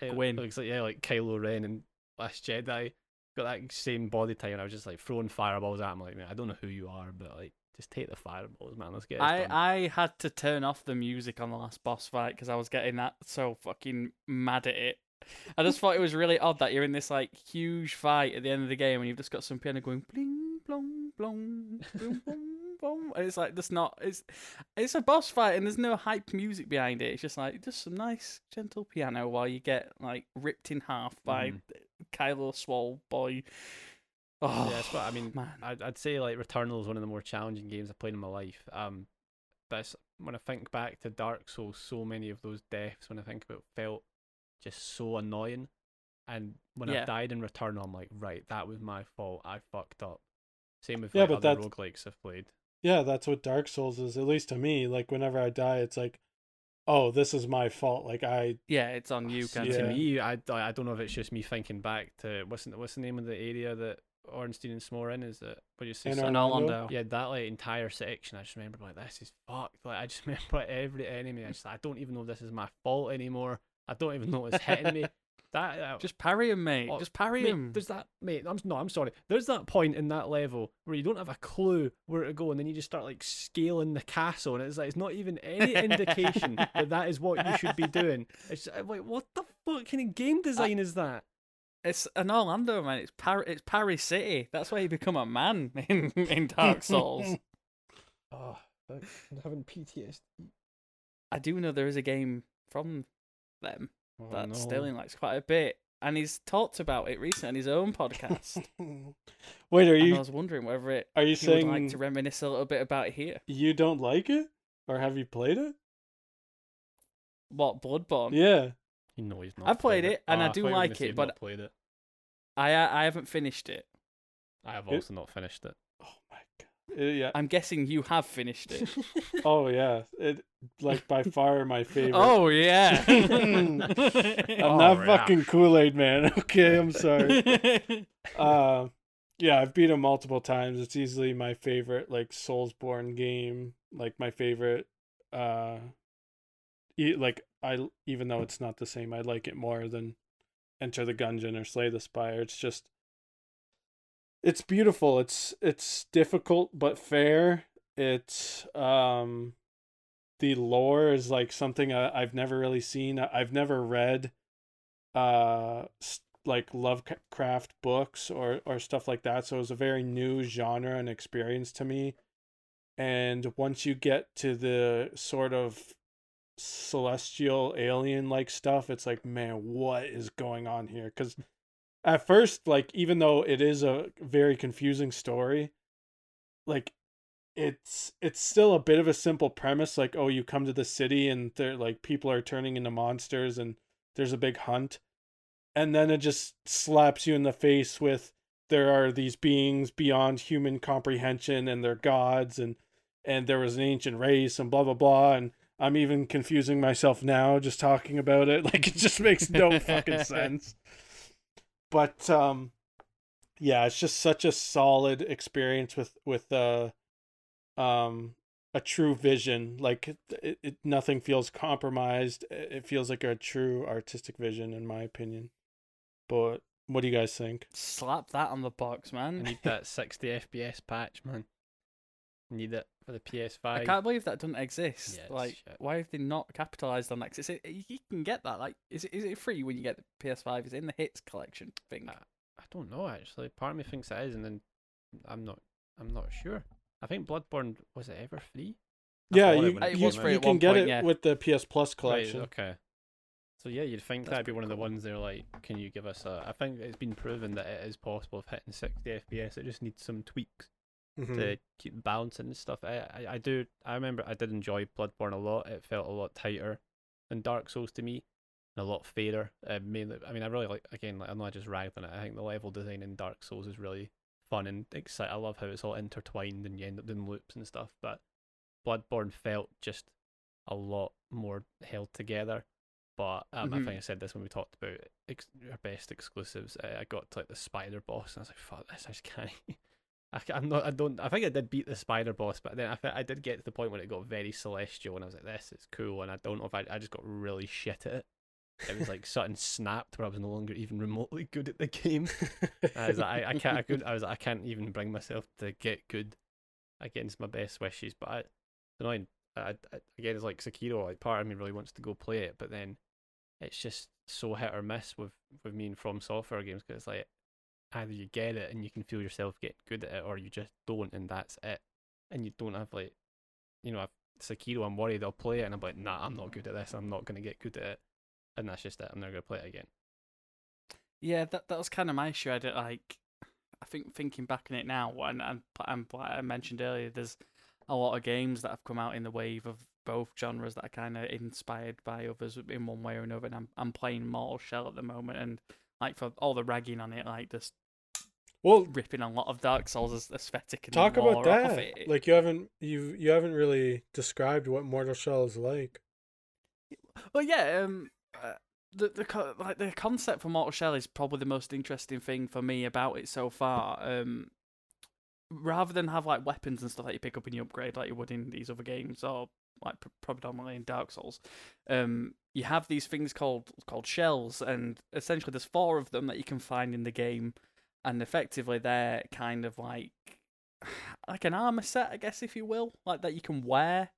It looks like yeah, like Kylo Ren and Last Jedi. Got that same body type, and I was just like throwing fireballs at him. Like, man, I don't know who you are, but like, just take the fireballs, man. Let's get I done. I had to turn off the music on the last boss fight because I was getting that so fucking mad at it. I just thought it was really odd that you're in this like huge fight at the end of the game and you've just got some piano going bling blong blong boom boom boom and it's like that's not it's it's a boss fight and there's no hype music behind it. It's just like just some nice gentle piano while you get like ripped in half by Mhm. Kylo Swole boy. Oh, yeah, that's what I mean. man. I'd, I'd say like Returnal is one of the more challenging games I've played in my life. Um, but it's, when I think back to Dark Souls, so many of those deaths, when I think about, felt just so annoying. And when Yeah. I died in Returnal, I'm like, right, that was my fault. I fucked up. Same with Yeah, like, but other that's- roguelikes I've played. yeah, that's what Dark Souls is. At least to me, like whenever I die, it's like, oh, this is my fault. Like I, yeah, it's on you, See, kind Yeah. To me, I, I don't know if it's just me thinking back to what's the, what's the name of the area that Ornstein and Smough in? Is it what you say? In Sun- Anor Londo? Orlando. yeah, that like entire section, I just remember like this is fucked. Like I just remember every enemy. I just I don't even know if this is my fault anymore. I don't even know it's hitting me. That uh, Just parry him, mate. Oh, Just parry mate, him. there's that mate. I'm no, I'm sorry. There's that point in that level where you don't have a clue where to go, and then you just start like scaling the castle, and it's like it's not even any indication that that is what you should be doing. It's just, like, what the fuck kind of game design is that? It's Anor Londo, man. It's Par- It's Paris City. That's why you become a man in in Dark Souls. Oh, I'm having PTSD. I do know there is a game from them Oh, that no. Sterling likes quite a bit, and he's talked about it recently on his own podcast. Wait, are and I was wondering whether it are you he would saying like to reminisce a little bit about it here. you don't like it, or have you played it? What Bloodborne? Yeah. You know he's not. I've played played it, and oh, I Oh, do thought you were gonna like it, but- not played it. I I haven't finished it. I have It- also not finished it. My god. Uh, yeah. I'm guessing you have finished it. Oh yeah. It like by far my favorite. oh yeah. I'm Oh, not yeah. fucking Kool Aid man. Okay, I'm sorry. uh, yeah, I've beat it multiple times. It's easily my favorite like Soulsborne game. Like my favorite. Uh, e- like I even though it's not the same, I like it more than Enter the Gungeon or Slay the Spire. It's just. It's beautiful. It's it's difficult but fair. It's um the lore is like something I, I've never really seen. I've never read uh like Lovecraft books or or stuff like that. So it was a very new genre and experience to me. And once you get to the sort of celestial alien like stuff, it's like, man, what is going on here? Because at first, like, even though it is a very confusing story, like it's it's still a bit of a simple premise like oh you come to the city and they're like people are turning into monsters and there's a big hunt and then it just slaps you in the face with there are these beings beyond human comprehension and they're gods and and there was an ancient race and blah blah blah and I'm even confusing myself now just talking about it like it just makes no fucking sense but um yeah it's just such a solid experience with with uh um a true vision like it, it nothing feels compromised it feels like a true artistic vision in my opinion but what do you guys think Slap that on the box, I man. need that 60 FPS patch, man. I need it for the PS5. I can't believe that doesn't exist. Yeah, like, shit. why have they not capitalized on that? 'Cause it's, it, you can get that. Like, is it is it free when you get the PS5? Is it in the hits collection thing? Uh, I don't know actually. Part of me thinks it is, and then I'm not. I'm not sure. I think Bloodborne was it ever free? I yeah you, It you, was free you can get point, it yeah. with the ps plus Right. collection Okay. So yeah, you'd think That's that'd be pretty one of the ones they're like, can you give us a? I think it's been proven that it is possible of hitting 60 FPS. It just needs some tweaks Mhm. to keep balancing and stuff. I, I I do. I remember I did enjoy Bloodborne a lot. It felt a lot tighter than Dark Souls to me, and a lot fairer. Uh, mainly, I mean, I really like again. Like, I'm not just ragged on it. I think the level design in Dark Souls is really fun and exciting. I love how it's all intertwined and you end up doing loops and stuff. But Bloodborne felt just a lot more held together. But um, I Mhm. think I said this when we talked about ex- our best exclusives. Uh, I got to like the spider boss, and I was like, "Fuck this! I just can't." I, I'm not. I don't. I think I did beat the spider boss, but then I, thi- I did get to the point when it got very celestial, and I was like, "This is cool." And I don't know if I, I just got really shit at it. It was like something snapped where I was no longer even remotely good at the game. I was like, I, I can't. I could. I was like, I can't even bring myself to get good against my best wishes. But I, annoying. I, I, again, it's like Sekiro. Like part of me really wants to go play it, but then it's just so hit or miss with with me and From Software games because it's like either you get it and you can feel yourself get good at it, or you just don't, and that's it. And you don't have like, you know, Sekiro, I'm worried I'll play it, and I'm like, nah, I'm not good at this. I'm not gonna get good at it, and that's just it. I'm never gonna play it again. Yeah, that that was kind of my issue. I did like, I think thinking back on it now, and and, and like I mentioned earlier, there's a lot of games that have come out in the wave of both genres that are kind of inspired by others in one way or another. And I'm I'm playing Mortal Shell at the moment, and like for all the ragging on it, like just well ripping a lot of Dark Souls aesthetic and talk about that it. like you haven't you you haven't really described what mortal shell is like Well, yeah. Um, uh, the the co- like the concept for Mortal Shell is probably the most interesting thing for me about it so far. Um, rather than have like weapons and stuff that you pick up and you upgrade like you would in these other games or like pr- predominantly in Dark Souls, um, you have these things called called shells, and essentially there's four of them that you can find in the game, and effectively they're kind of like like an armor set, I guess, if you will, like that you can wear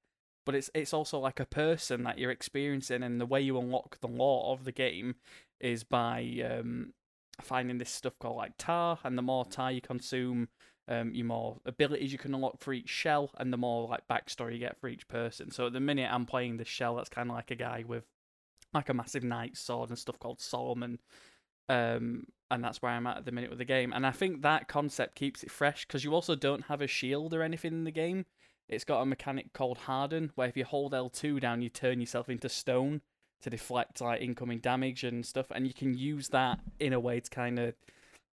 but it's it's also like a person that you're experiencing, and the way you unlock the lore of the game is by um, finding this stuff called like tar, and the more tar you consume, um, you more abilities you can unlock for each shell, and the more like backstory you get for each person. So at the minute I'm playing this shell that's kind of like a guy with like a massive knight sword and stuff called Solomon. Um, and that's where I'm at at the minute with the game. And I think that concept keeps it fresh because you also don't have a shield or anything in the game. It's got a mechanic called Harden, where if you hold L2 down, you turn yourself into stone to deflect like incoming damage and stuff, and you can use that in a way to kind of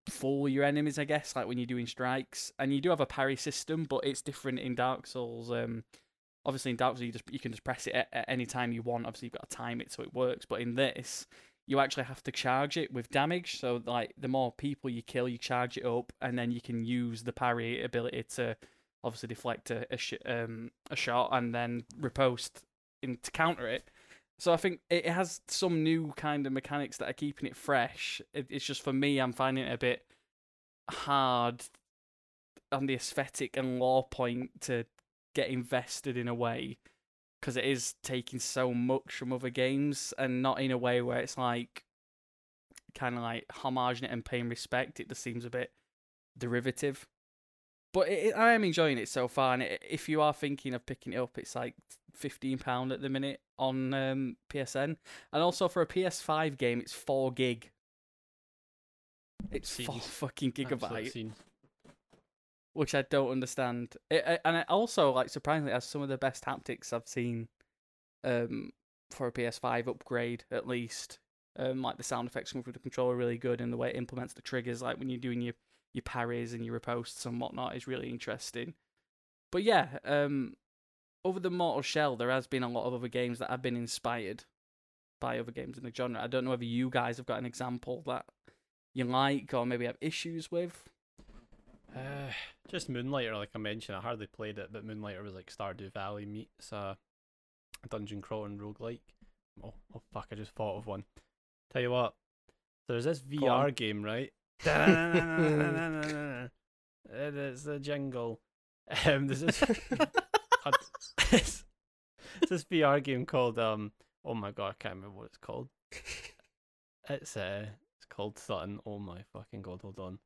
fool your enemies, I guess, like when you're doing strikes. And you do have a parry system, but it's different in Dark Souls. Um, obviously in Dark Souls you just you can just press it at, at any time you want. Obviously you've got to time it so it works, but in this you actually have to charge it with damage. So like the more people you kill, you charge it up, and then you can use the parry ability to obviously deflect a a, sh- um, a shot and then riposte in to counter it. So I think it has some new kind of mechanics that are keeping it fresh. It, it's just for me, I'm finding it a bit hard on the aesthetic and lore point to get invested in a way because it is taking so much from other games and not in a way where it's like kind of like homaging it and paying respect. It just seems a bit derivative. But it, I am enjoying it so far. And it, if you are thinking of picking it up, it's like fifteen pound at the minute on um, PSN, and also for a PS5 game, it's four gig. It's four fucking Absolute gigabyte. scenes. Which I don't understand. It, it- and it also, like, surprisingly, has some of the best haptics I've seen um, for a PS5 upgrade, at least. Um, like the sound effects coming through the controller are really good, and the way it implements the triggers, like when you're doing your your parries and your ripostes and whatnot, is really interesting. But yeah, um, other than Mortal Shell, there has been a lot of other games that have been inspired by other games in the genre. I don't know whether you guys have got an example that you like or maybe have issues with. Uh, just Moonlighter, like I mentioned, I hardly played it, but Moonlighter was like Stardew Valley meets uh, a dungeon crawling roguelike. Oh, oh fuck! I just thought of one. Tell you what, there's this VR game, right? It is the jingle. Um, there's this, uh, it's, it's this VR game called um. Oh my god, I can't remember what it's called. It's uh, it's called something. Oh my fucking god, hold on.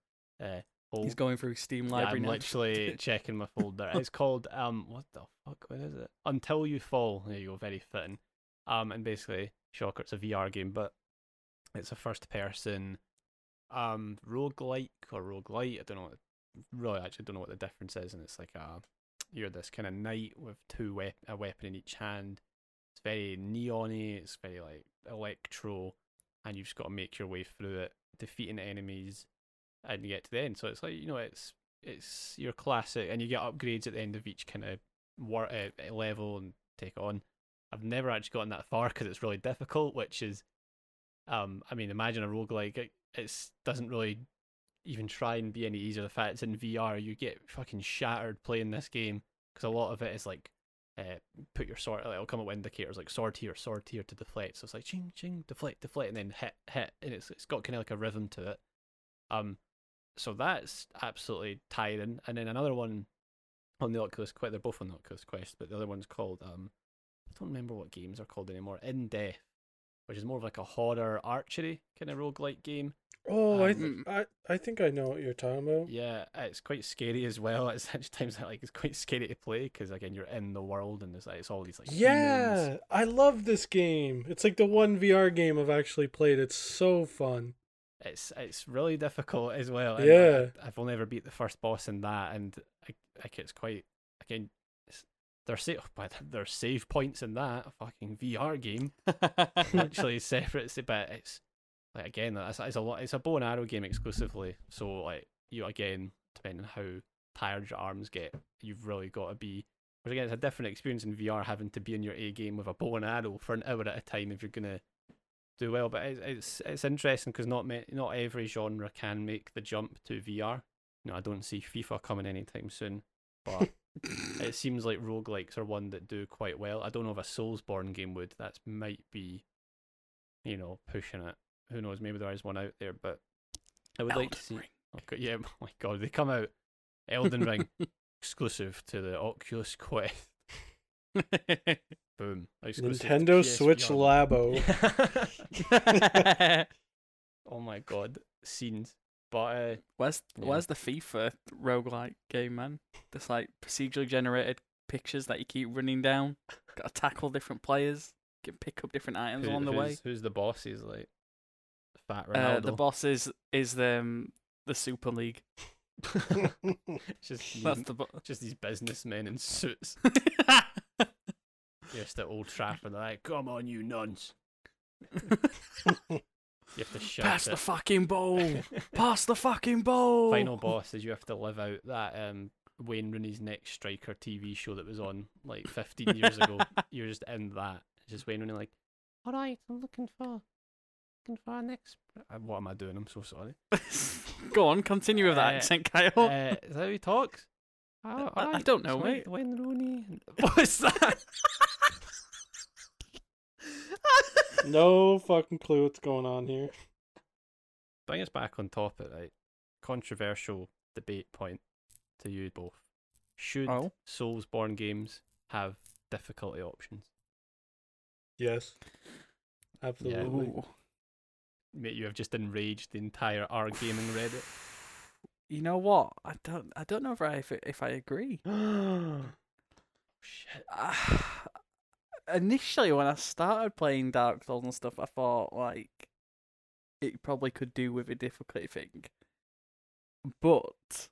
Uh, He's going through Steam yeah, library I'm now. literally checking my folder. It's called um what the fuck what is it? Until You Fall. There you go, very fitting. Um and basically, shocker, it's a VR game, but it's a first person um roguelike or roguelite. I don't know what really actually don't know what the difference is, and it's like a you're this kind of knight with two wep- a weapon in each hand. It's very neony, it's very like electro, and you've just got to make your way through it, defeating enemies and you get to the end. So it's like you know, it's it's your classic, and you get upgrades at the end of each kind of war- uh, level and take on. I've never actually gotten that far because it's really difficult, which is, um, I mean, imagine a roguelike. It it's, doesn't really even try and be any easier. The fact it's in VR, you get fucking shattered playing this game because a lot of it is like. Uh, put your sword. It'll come up with indicators like sword here, sword here to deflect. So it's like ching ching, deflect, deflect, and then hit, hit, and it's it's got kind of like a rhythm to it. Um, so that's absolutely tiring. And then another one on the Oculus Quest. They're both on the Oculus Quest, but the other one's called um, I don't remember what games are called anymore. In Death, which is more of like a horror archery kind of roguelike game. Oh, I, Um, th- I I think I know what you're talking about. Yeah, it's quite scary as well. At such times, like it's quite scary to play because again, you're in the world and there's like it's all these like demons. Yeah, I love this game. It's like the one VR game I've actually played. It's so fun. It's it's really difficult as well. and Yeah. I, I've only ever beat the first boss in that, and I, like it's quite again. There's sa- but there's save points in that a fucking VR game. actually, separate, but it's like again, it's, it's a lot. It's a bow and arrow game exclusively. So like you again, depending on how tired your arms get, you've really got to be. Which again, it's a different experience in VR having to be in your A game with a bow and arrow for an hour at a time if you're gonna do well. But it's it's, it's interesting because not ma- not every genre can make the jump to VR. No, I don't see FIFA coming anytime soon, but it seems like roguelikes are one that do quite well. I don't know if a Soulsborne game would. That might be, you know, pushing it. Who knows? Maybe there is one out there, but I would like to see. God, yeah, oh my God, they come out Elden Ring exclusive to the Oculus Quest. Boom. Exclusive Nintendo Switch. Labo. oh my God, scenes. But uh, Where's Yeah. where's the FIFA roguelike game, man? This like procedurally generated pictures that you keep running down. Got to tackle different players, Can pick up different items who- along the way. who's, who's the boss? Is like Fat Uh, Ronaldo. the boss is is the um, the Super League. just That's the bo- just these businessmen in suits. Just at Old Trafford, they're like, "Come on, you nuns!" You have to shout Pass it. the fucking ball. Pass the fucking ball. Final boss is you have to live out that um Wayne Rooney's next striker TV show that was on like 15 years ago. You're just in that. It's just Wayne Rooney like, all right, I'm looking for, looking for our next. Uh, What am I doing? I'm so sorry. Go on, continue with that Uh, accent, Kyle. Uh, is that how he talks? Oh, I- I alright, don't know, mate. Wayne, Wayne Rooney. What's that? No fucking clue what's going on here. Bring us back on topic, right? Controversial debate point to you both. Should Oh. Soulsborne games have difficulty options? Yes, absolutely. Ooh. Mate, you have just enraged the entire R gaming Reddit. You know what? I don't. I don't know if I if, if I agree. Shit. Ah, initially, when I started playing Dark Souls and stuff, I thought like it probably could do with a difficulty thing, but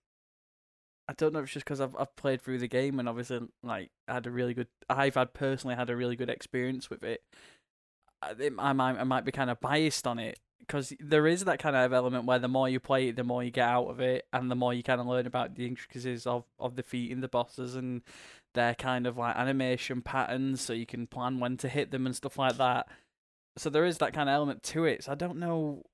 I don't know if it's just because I've I've played through the game and obviously like had a really good I've had personally had a really good experience with it. I, it, I might I might be kind of biased on it because there is that kind of element where the more you play it, the more you get out of it, and the more you kind of learn about the intricacies of of defeating the bosses and their kind of like animation patterns, so you can plan when to hit them and stuff like that. So there is that kind of element to it. So I don't know.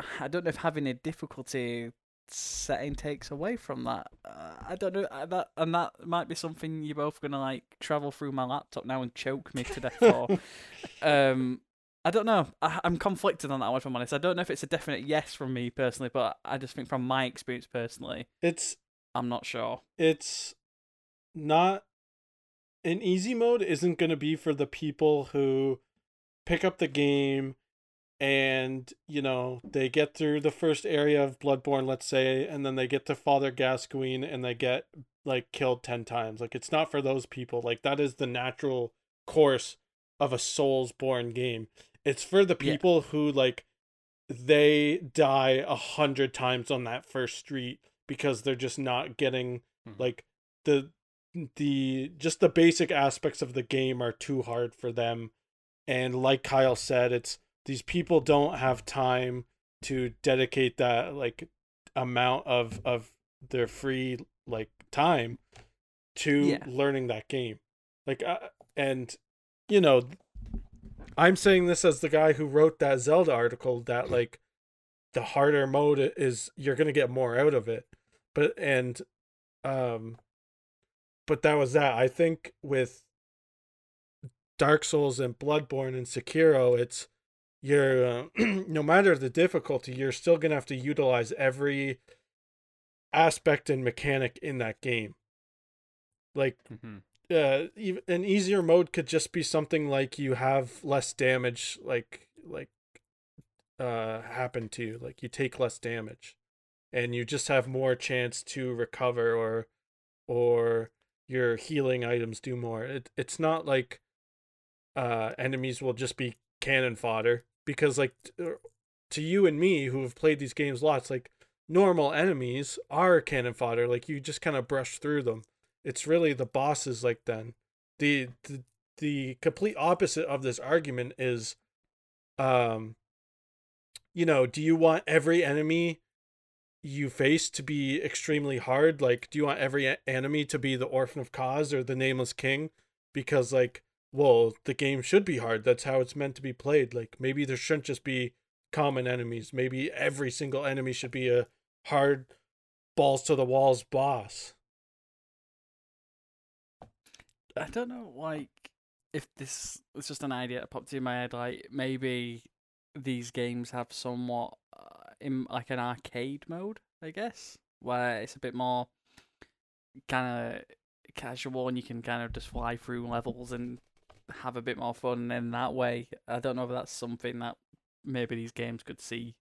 I don't know if having a difficulty setting takes away from that. Uh, I don't know uh, that, and that might be something you're both gonna like travel through my laptop now and choke me to death for. um, I don't know. I, I'm conflicted on that one. If I'm honest, I don't know if it's a definite yes from me personally, but I just think from my experience personally, It's I'm not sure. it's not an easy mode isn't going to be for the people who pick up the game and you know they get through the first area of bloodborne let's say and then they get to father gascoigne and they get like killed 10 times like it's not for those people like that is the natural course of a Soulsborne game it's for the Yeah. people who like they die a hundred times on that first street because they're just not getting Mhm. like the the just the basic aspects of the game are too hard for them. And like Kyle said it's these people don't have time to dedicate that like amount of of their free like time to Yeah. learning that game. Like uh, and you know i'm saying this as the guy who wrote that zelda article that like the harder mode is you're gonna get more out of it. But and um but that was that. I think with dark souls and bloodborne and sekiro it's you're uh, no matter the difficulty you're still gonna have to utilize every aspect and mechanic in that game. Like Mhm. uh an easier mode could just be something like you have less damage like like uh happen to you. Like you take less damage and you just have more chance to recover or or your healing items do more. It, it's not like uh enemies will just be cannon fodder because like uh, to you and me who have played these games lots like normal enemies are cannon fodder like you just kind of brush through them. It's really the bosses like then. The, the the complete opposite of this argument is um you know do you want every enemy you face to be extremely hard like do you want every enemy to be the orphan of Kos or the nameless king? Because like well the game should be hard. That's how it's meant to be played. Like maybe there shouldn't just be common enemies. Maybe every single enemy should be a hard balls to the walls boss. I don't know, like if this was just an idea that popped in my head. Like maybe these games have somewhat uh, in like an arcade mode, I guess, where it's a bit more kind of casual and you can kind of just fly through levels and have a bit more fun in that way. I don't know if that's something that maybe these games could see.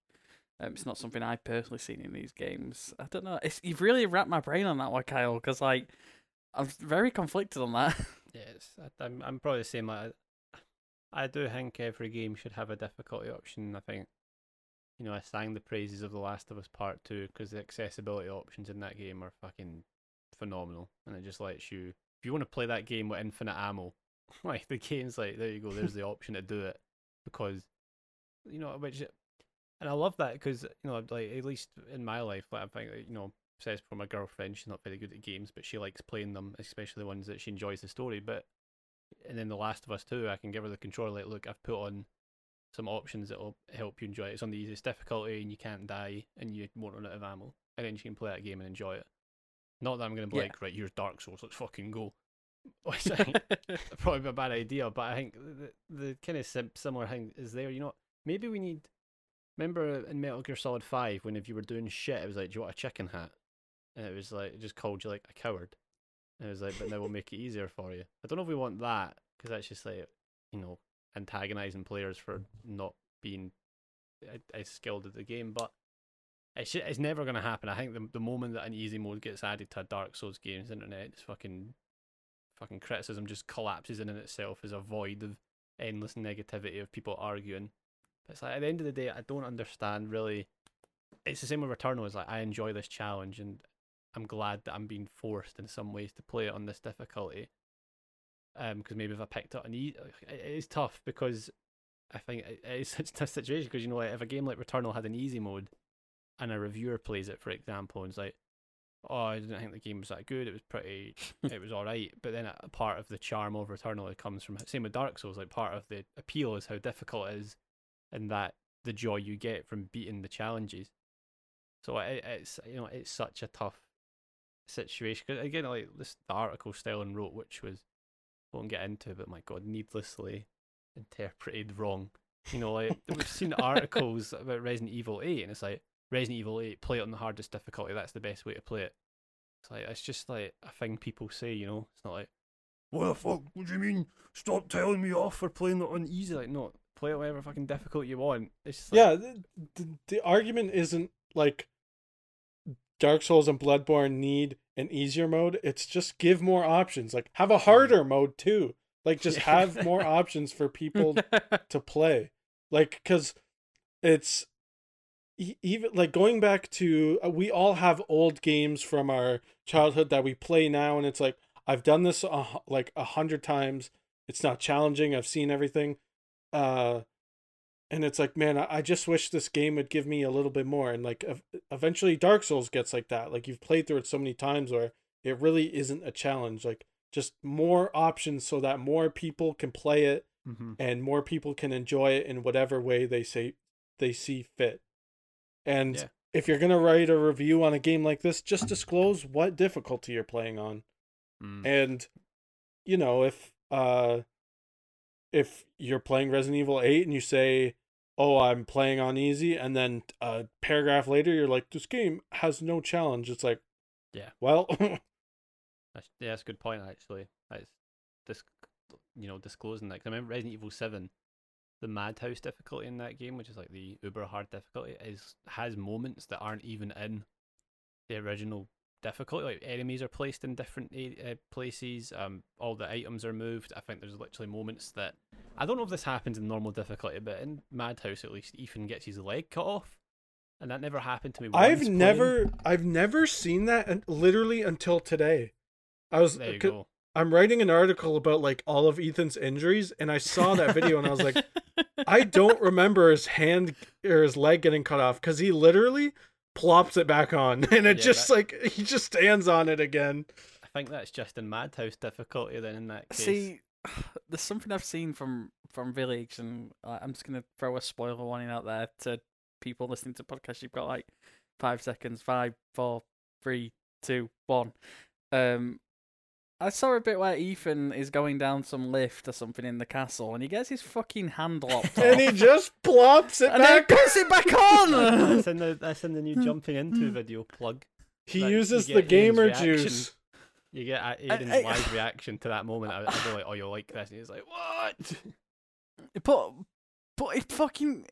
Um, it's not something I've personally seen in these games. I don't know. It's you've really wrapped my brain on that one, Kyle, because like I'm very conflicted on that. Yes, I, I'm. I'm probably the same. I do think every game should have a difficulty option. I think, you know, I sang the praises of The Last of Us Part Two because the accessibility options in that game are fucking phenomenal, and it just lets you. If you want to play that game with infinite ammo, like the game's like, there you go. There's the option to do it because, you know, which, and I love that because you know, like at least in my life, like I think you know, says for my girlfriend, she's not very good at games, but she likes playing them, especially the ones that she enjoys the story. But and then The Last of Us Two, I can give her the controller. Like, look, I've put on some options that will help you enjoy it. It's on the easiest difficulty, and you can't die, and you won't run out of ammo, and then she can play that game and enjoy it. Not that I'm gonna be Yeah. like, right, here's Dark Souls, let's fucking go. Which I think probably a bad idea, but I think the, the kind of sim- similar thing is there. You know, maybe we need. Remember in Metal Gear Solid Five, when if you were doing shit, it was like, "Do you want a chicken hat?" And it was like, it just called you like a coward. And it was like, but now we'll make it easier for you. I don't know if we want that because that's just like, you know, antagonizing players for not being uh, as skilled at the game. But it's ju- it's never gonna happen. I think the the moment that an easy mode gets added to a Dark Souls game, the internet just fucking, fucking criticism just collapses in, in itself as a void of endless negativity of people arguing. But it's like at the end of the day, I don't understand really. It's the same with Returnal. It's like I enjoy this challenge and I'm glad that I'm being forced in some ways to play it on this difficulty. Um, because maybe if I picked up an e, it is tough because I think it is such a tough situation because you know like, if a game like Returnal had an easy mode, and a reviewer plays it, for example, and it's like, oh, I didn't think the game was that good. It was pretty, it was all right. But then a part of the charm of Returnal comes from same with Dark Souls. Like part of the appeal is how difficult it is, and that the joy you get from beating the challenges. So it, it's you know it's such a tough situation. 'Cause again, like this the article Sterling wrote, which was won't get into, but my god, needlessly interpreted wrong. You know, like we've seen articles about Resident Evil Eight, and it's like Resident Evil Eight, play it on the hardest difficulty. That's the best way to play it. It's like it's just like a thing people say. You know, it's not like what the fuck? What do you mean? Stop telling me off for playing it on easy. Like, no, play it whatever fucking difficult you want. It's just like, yeah, the, the, the argument isn't like Dark Souls and Bloodborne need an easier mode. It's just give more options. Like have a harder mode too. Like just have more options for people to play. Like cuz it's even like going back to uh, we all have old games from our childhood that we play now and it's like I've done this hu- like a hundred times. It's not challenging. I've seen everything. Uh and it's like man I, just wish this game would give me a little bit more and like eventually dark souls gets like that like you've played through it so many times where it really isn't a challenge like just more options so that more people can play it Mhm. and more people can enjoy it in whatever way they say they see fit and Yeah. if you're going to write a review on a game like this just disclose what difficulty you're playing on Mm. and you know, if uh if you're playing Resident Evil 8 and you say, "Oh, I'm playing on easy," and then a paragraph later you're like, "This game has no challenge." It's like, Yeah. Well, That's, yeah, that's a good point actually. That's this, you know, disclosing that. 'Cause I remember Resident Evil Seven, the Madhouse difficulty in that game, which is like the uber hard difficulty, is has moments that aren't even in the original difficulty. Like enemies are placed in different uh, places. Um, all the items are moved. I think there's literally moments that I don't know if this happens in normal difficulty, but in Madhouse at least, Ethan gets his leg cut off, and that never happened to me. I've once playing. never I've never seen that un- literally until today. I was There you 'cause go. I'm writing an article about like all of Ethan's injuries and I saw that video and I was like I don't remember his hand or his leg getting cut off cuz he literally plops it back on and it Yeah, just that- like he just stands on it again. I think that's just in Madhouse difficulty then in that case. See, there's something I've seen from from Village, and I'm just gonna throw a spoiler warning out there to people listening to podcasts. You've got like five seconds, five, four, three, two, one. Um, I saw a bit where Ethan is going down some lift or something in the castle, and he gets his fucking hand lopped And he just plops it and then back. puts it back on. that's in the that's in the new jumping into video plug. He Like, uses get the Ian's gamer reaction. juice. You get A- Aiden's I- live reaction to that moment. I, I go like, "Oh, you like this?" And he's like, "What?" but but it fucking.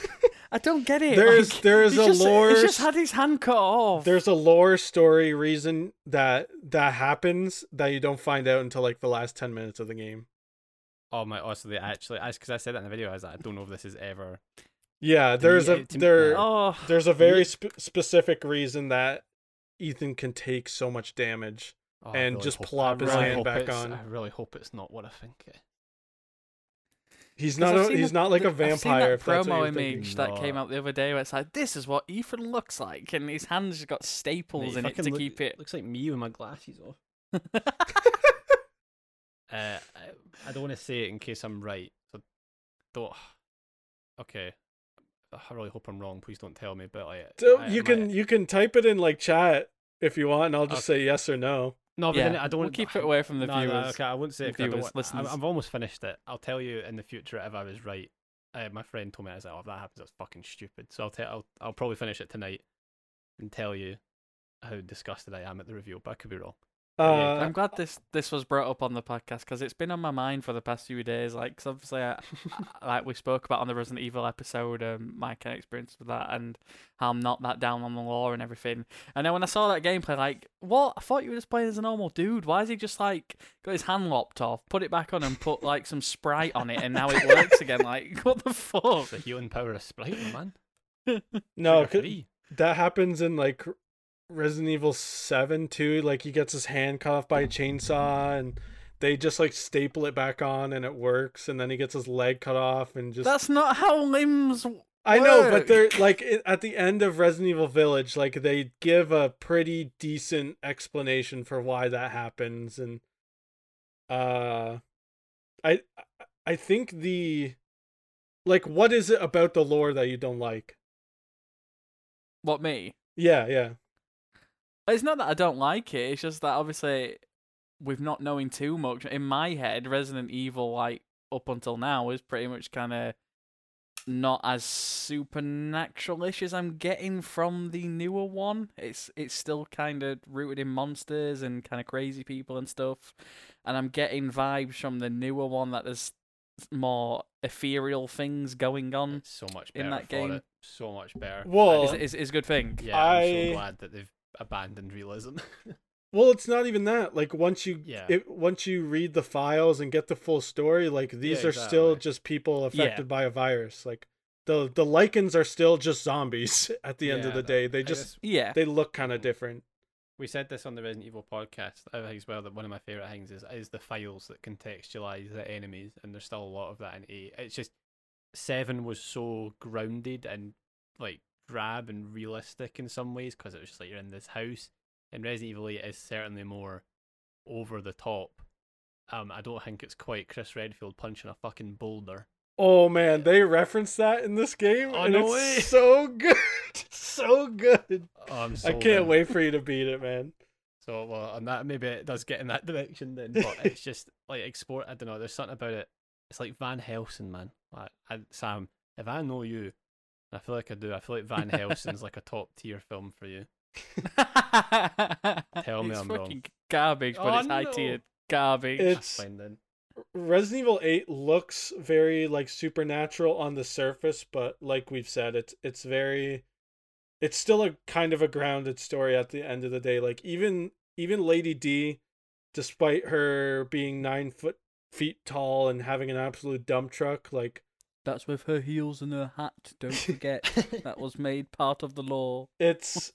I don't get it. There's like, there's a just, lore He's just had his hand cut off. there's a lore story reason that that happens that you don't find out until like the last 10 minutes of the game. Oh my! Oh, so they actually, because I said that in the video, I was like, I don't know if this is ever. Yeah, there's me- a to there Oh, there's a very sp- specific reason that Ethan can take so much damage. Oh, And really just plop I his really hand back on. I really hope it's not what I think. It. He's not a, he's the- not like a the- I've seen vampire. that if that's what promo image that came out the other day where it's like, this is what Ethan looks like, and his hands just got staples Mate, in it to look- keep it. Looks like me with my glasses off. Uh, I, I don't want to say it in case I'm right. So don't. Okay. I really hope I'm wrong. Please don't tell me. But like, So I- you my- can you can type it in like chat if you want, and I'll just say yes or no. No, but yeah, then I don't. we'll keep it away from the no, no, viewers. okay, I won't say the it 'cause Viewers, I am I've almost finished it. I'll tell you in the future if I was right. Uh, my friend told me I was like, "Oh, if that happens, that's fucking stupid." So I'll tell. I'll, I'll probably finish it tonight and tell you how disgusted I am at the review. But I could be wrong. Uh, I'm glad this this was brought up on the podcast because it's been on my mind for the past few days. Like, 'cause obviously, I, I- like we spoke about on the Resident Evil episode, um, my kind of experience with that and how I'm not that down on the lore and everything. And then when I saw that gameplay, like, what? I thought you were just playing as a normal dude. Why is he just like got his hand lopped off, put it back on, and put like some sprite on it, and now it works again? Like, what the fuck? It's the healing power of Sprite, man. no, Sugar 'cause free. that happens in like Resident Evil 7 too. Like he gets his hand cut off by a chainsaw and they just like staple it back on and it works and then he gets his leg cut off and just That's not how limbs. I know, but they're like it, at the end of Resident Evil Village, like they give a pretty decent explanation for why that happens, and uh, I I think the like what is it about the lore that you don't like? What me? Yeah, yeah, It's not that I don't like it. It's just that obviously, with not knowing too much, in my head, Resident Evil, like up until now, is pretty much kind of not as supernatural-ish as I'm getting from the newer one. It's it's still kind of rooted in monsters and kind of crazy people and stuff, and I'm getting vibes from the newer one that there's more ethereal things going on. It's so much in that game- it. So much better. Well, Is is is a good thing. yeah, I'm I- so glad that they've abandoned realism. well, it's not even that. Like once you Yeah. it, once you read the files and get the full story, like these Yeah, are still just people affected Yeah. by a virus. Like the the lycans are still just zombies at the end Yeah, of the that- day. They just guess Yeah. they look kind of mm. different. we said this on the Resident Evil podcast. I think as well that one of my favorite things is is the files that contextualize the enemies, and there's still a lot of that in eight. It's just seven was so grounded and like drab and realistic in some ways because it was just like you're in this house. And Resident Evil eight is certainly more over the top. Um, I don't think it's quite Chris Redfield punching a fucking boulder. Oh man, they reference that in this game, Oh, and no it's way. so good, so good. Oh, I can't wait for you to beat it, man. So well, and that maybe it does get in that direction then, but it's just like export. I don't know. There's something about it. It's like Van Helsing, man. Like I, Sam, if I know you, I feel like I do. I feel like Van Helsing's like a top tier film for you. Tell me it's I'm wrong. fucking garbage, but Oh, it's high no. tier garbage. It's- fine then. Resident Evil 8 looks very like supernatural on the surface, but like we've said, it's it's very it's still a kind of a grounded story at the end of the day. Like even even Lady D, despite her being nine foot feet tall and having an absolute dump truck, like That's with her heels and her hat. Don't forget that was made part of the lore. it's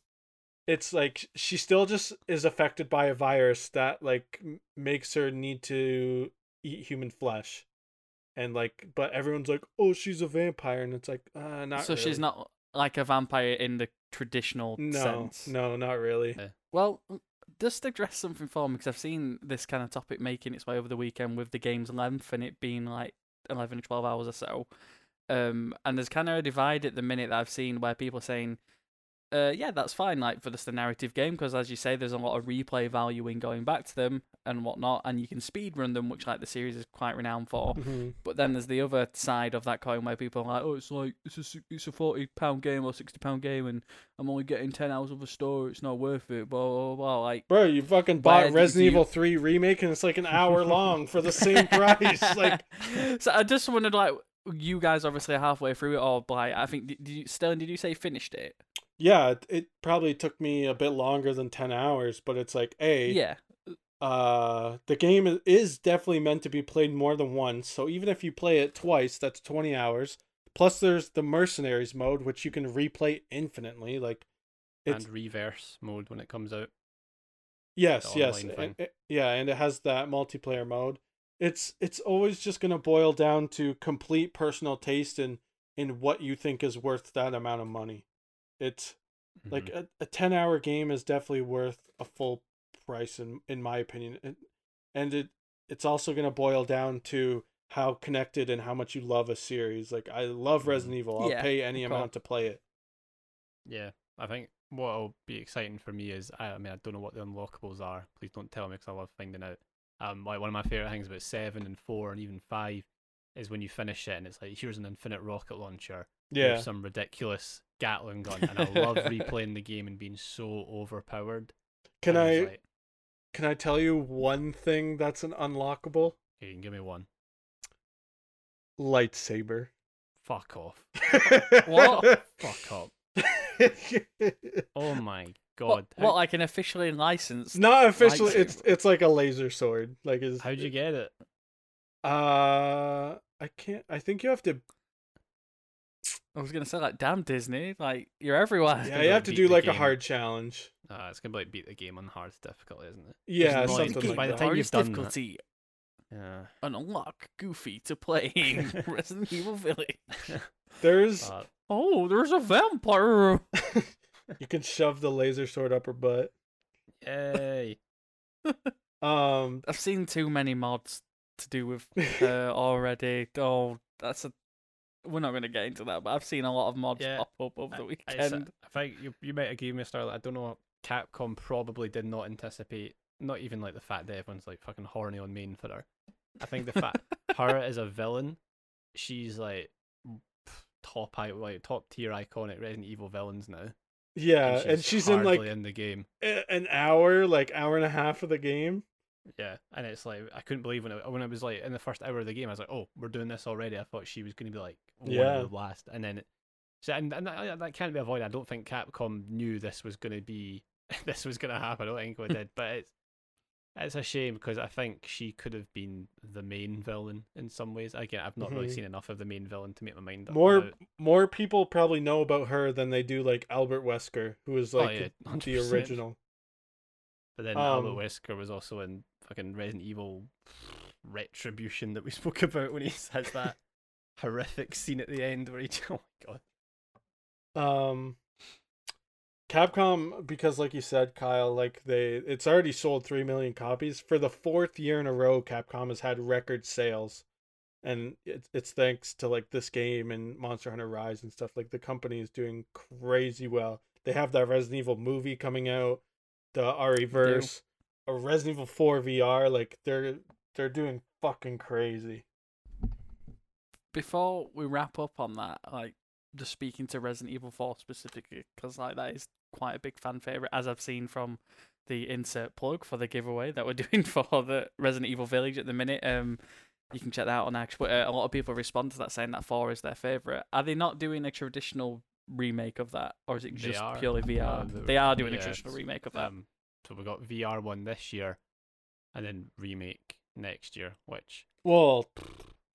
it's like she still just is affected by a virus that like makes her need to eat human flesh and like but everyone's like oh she's a vampire and it's like uh not so she's not like a vampire in the traditional no sense. no not really Yeah. Well, just address something for me because I've seen this kind of topic making its way over the weekend with the game's length and it being like 11 or 12 hours or so. Um, and there's kind of a divide at the minute that I've seen where people are saying, uh, yeah, that's fine, like for just a narrative game, because as you say, there's a lot of replay value in going back to them and whatnot, and you can speed run them, which like the series is quite renowned for. Mhm. But then there's the other side of that coin where people are like, oh, it's like it's a it's a forty pound game or sixty pound game, and I'm only getting ten hours of a story. It's not worth it. Blah blah blah. Like, bro you fucking bought resident you- evil 3 remake and it's like an hour long for the same price like so I just wondered, like, you guys obviously are halfway through it, or by I think did you, Sterling, did you say finished it? yeah it, it probably took me a bit longer than 10 hours but it's like a Yeah. uh the game is- is definitely meant to be played more than once so even if you play it twice that's 20 hours plus there's the mercenaries mode which you can replay infinitely like it's and ReVerse mode when it comes out. yes yes online and- thing. and- yeah and it has that multiplayer mode it's it's always just going to boil down to complete personal taste in in what you think is worth that amount of money it's like Mhm. a, a 10 hour game is definitely worth a full price in in my opinion and, and it it's also going to boil down to how connected and how much you love a series like i love Mhm. resident evil i'll Yeah, pay any amount to play it Yeah, I think what'll be exciting for me is I, I mean I don't know what the unlockables are. Please don't tell me because I love finding out. Um, like one of my favorite things about seven and four and even five is when you finish it and it's like here's an infinite rocket launcher. yeah some ridiculous Gatling gun, and I love replaying the game and being so overpowered. can And i like, can i tell you one thing that's an unlockable "Okay, you can give me one. lightsaber Fuck off. What? Fuck up. Oh my god. What, How, what, like an officially licensed? not officially Lightsaber. it's it's like a laser sword like is how'd you get it? uh i can't i think you have to I was gonna say like, damn Disney, like you're everywhere. yeah you have to do the like a hard challenge Uh, it's gonna be like beat the game on hard difficulty, isn't it? Yeah, There's no- something because like by the time you've done that- difficulty Yeah. and unlock Goofy to playing Resident Evil Village. There's But Oh, there's a vampire. you can shove the laser sword up her butt. yay! Um, I've seen too many mods to do with her already. Oh, that's a. We're not going to get into that, but I've seen a lot of mods Yeah, pop up over the I- I s- weekend. I think you you might agree with me, Starlight. I don't know. Capcom probably did not anticipate, not even like the fact that everyone's like fucking horny on main for her. I think the fact her as a villain, she's like top i- like top tier iconic Resident Evil villains now. Yeah, and she's in like in the game. an hour, like hour and a half of the game. Yeah, and it's like I couldn't believe when it when it was like in the first hour of the game, I was like, oh, we're doing this already. I thought she was going to be like one Yeah. of the last, and then so and, and that, that can't be avoided. I don't think Capcom knew this was going to be this was going to happen. I don't think it did, but it's it's a shame because I think she could have been the main villain in some ways. Again, I've not really Mhm. seen enough of the main villain to make my mind up. More about- more people probably know about her than they do like Albert Wesker, who is Oh, like yeah, the original. But then Um, Albert Wesker was also in fucking Resident Evil Retribution that we spoke about when he has that horrific scene at the end where he oh my god. Um Capcom because like you said Kyle like they it's already sold 3 million copies for the fourth year in a row Capcom has had record sales and it's it's thanks to like this game and Monster Hunter Rise and stuff like the company is doing crazy well. They have that Resident Evil movie coming out, the ReVerse, a Resident Evil 4 VR like they're they're doing fucking crazy. Before we wrap up on that, like just speaking to Resident Evil 4 specifically, because like that is quite a big fan favorite, as I've seen from the insert plug for the giveaway that we're doing for the Resident Evil Village at the minute. Um, you can check that out on Axe. But uh, a lot of people respond to that saying that 4 is their favorite. Are they not doing a traditional remake of that, or is it just are. purely VR? They are doing a traditional remake of that. Um, so we got VR one this year, and then remake next year. Which Well,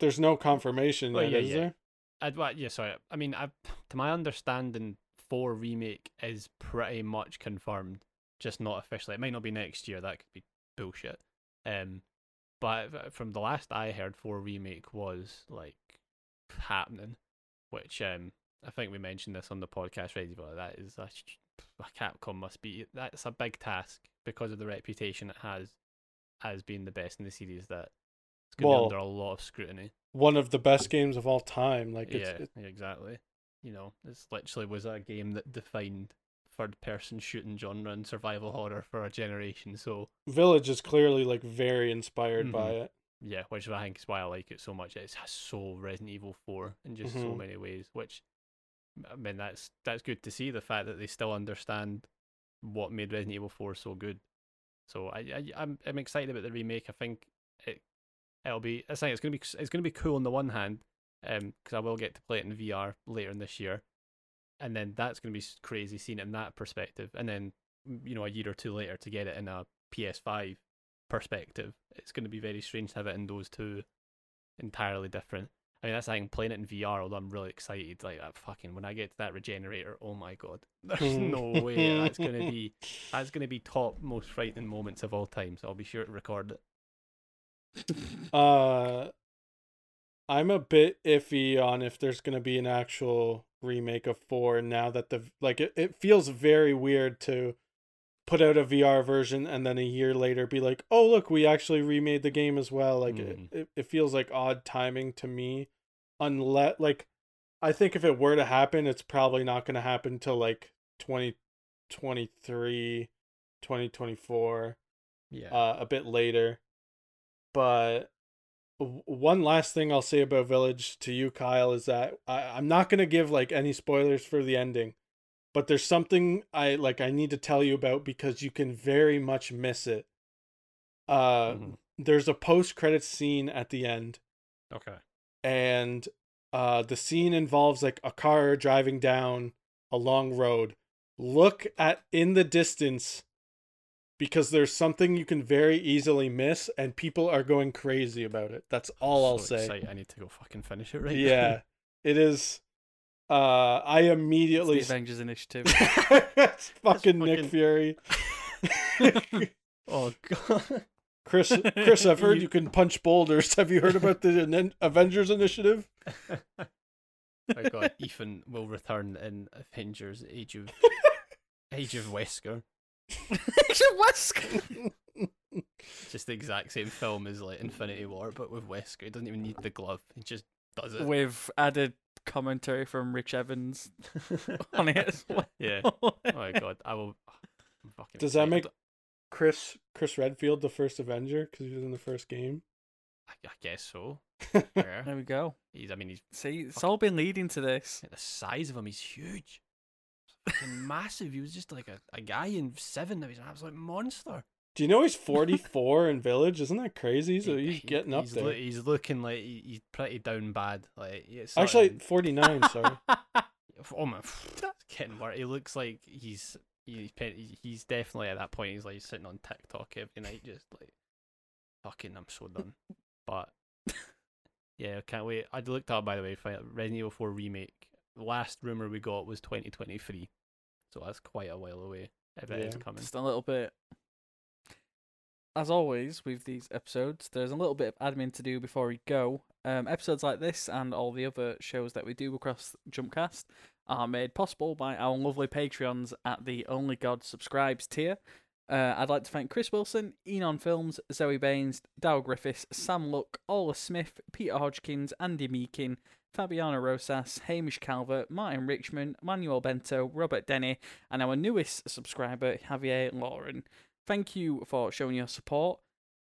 there's no confirmation Well, yet, yeah, is yeah. there? I'd well, yeah, sorry. I mean, I to my understanding, four remake is pretty much confirmed, just not officially. It might not be next year. That could be bullshit. Um, but from the last I heard, four remake was like happening, which um I think we mentioned this on the podcast already. But that is a, a Capcom must be that's a big task because of the reputation it has as being the best in the series. That it's going to Well, be under a lot of scrutiny. One of the best games of all time. Like it's, yeah, it- yeah, exactly. You know, this literally was a game that defined third person shooting genre and survival horror for a generation. So Village is clearly like very inspired by Mhm. it. yeah, which I think is why I like it so much. It's so Resident Evil Four in just so Mhm. many ways. Which I mean, that's that's good to see the fact that they still understand what made Resident Evil Four so good. So I, I I'm I'm excited about the remake. I think it it'll be. I think it's gonna be it's gonna be cool on the one hand, um, because I will get to play it in VR later in this year, and then that's gonna be crazy seeing it in that perspective, and then you know a year or two later to get it in a PS5 perspective, it's gonna be very strange to have it in those two entirely different. I mean, that's the thing, playing it in VR, although I'm really excited. Like, that fucking, when I get to that regenerator, oh my god. There's no way that's going to be, that's going to be top most frightening moments of all time. So I'll be sure to record it. Uh, I'm a bit iffy on if there's gonna be an actual remake of four now that the like it, it feels very weird to put out a VR version and then a year later be like, oh look, we actually remade the game as well. Like Mhm. it, it, it feels like odd timing to me, unless like I think if it were to happen, it's probably not gonna happen till like 2023, 2024 Yeah. uh, a bit later. But one last thing I'll say about Village to you, Kyle, is that I, I'm not gonna give like any spoilers for the ending, but there's something I like I need to tell you about because you can very much miss it. Uh, Mhm. there's a post credit scene at the end, okay. and uh, the scene involves like a car driving down a long road. Look at in the distance because there's something you can very easily miss, and people are going crazy about it. That's all I'll So say. excited. I need to go fucking finish it right now. Yeah, it is. Uh, I It's the immediately Avengers Initiative. It's fucking Nick fucking- Fury. Oh god. Chris, Chris, I've heard You- you can punch boulders. Have you heard about the Avengers Initiative? My god, Ethan will return in Avengers Age of Age of Wesker. It's a Just the exact same film as like Infinity War, but with Wesker. He doesn't even need the glove. He just does it. With added commentary from Rich Evans on it as well. yeah. Oh my god, I will. I'm fucking Does that excited. make- Chris Chris Redfield the first Avenger because he was in the first game. I, I guess so. Yeah. There we go. He's. I mean, he's See, it's all been leading to this. the size of him. He's huge. Fucking massive. He was just like a, a guy in seven. Now he's an absolute monster. Do you know he's 44 in Village? Isn't that crazy? So He- he's he- getting up he's there. loo- he's looking like he, he's pretty down bad. Like Actually, something- 49. Sorry. oh my, it's getting worse. He looks like he's he's he's definitely at that point. He's like sitting on TikTok every night, just like fucking. I'm so done. But yeah, I can't wait. I looked up by the way. Resident Evil 4 remake. The last rumor we got was 2023, so that's quite a while away. If it is coming. Just a little bit. As always with these episodes, there's a little bit of admin to do before we go. Um, episodes like this and all the other shows that we do across Jumpcast are made possible by our lovely Patreons at the Only God Subscribes tier. Uh, I'd like to thank Chris Wilson, Enon Films, Zoe Baines, Dow Griffiths, Sam Luck, Ola Smith, Peter Hodgkins, Andy Meakin, Fabiana Rosas, Hamish Calvert, Martin Richmond, Manuel Bento, Robert Denny, and our newest subscriber, Javier Lauren. Thank you for showing your support.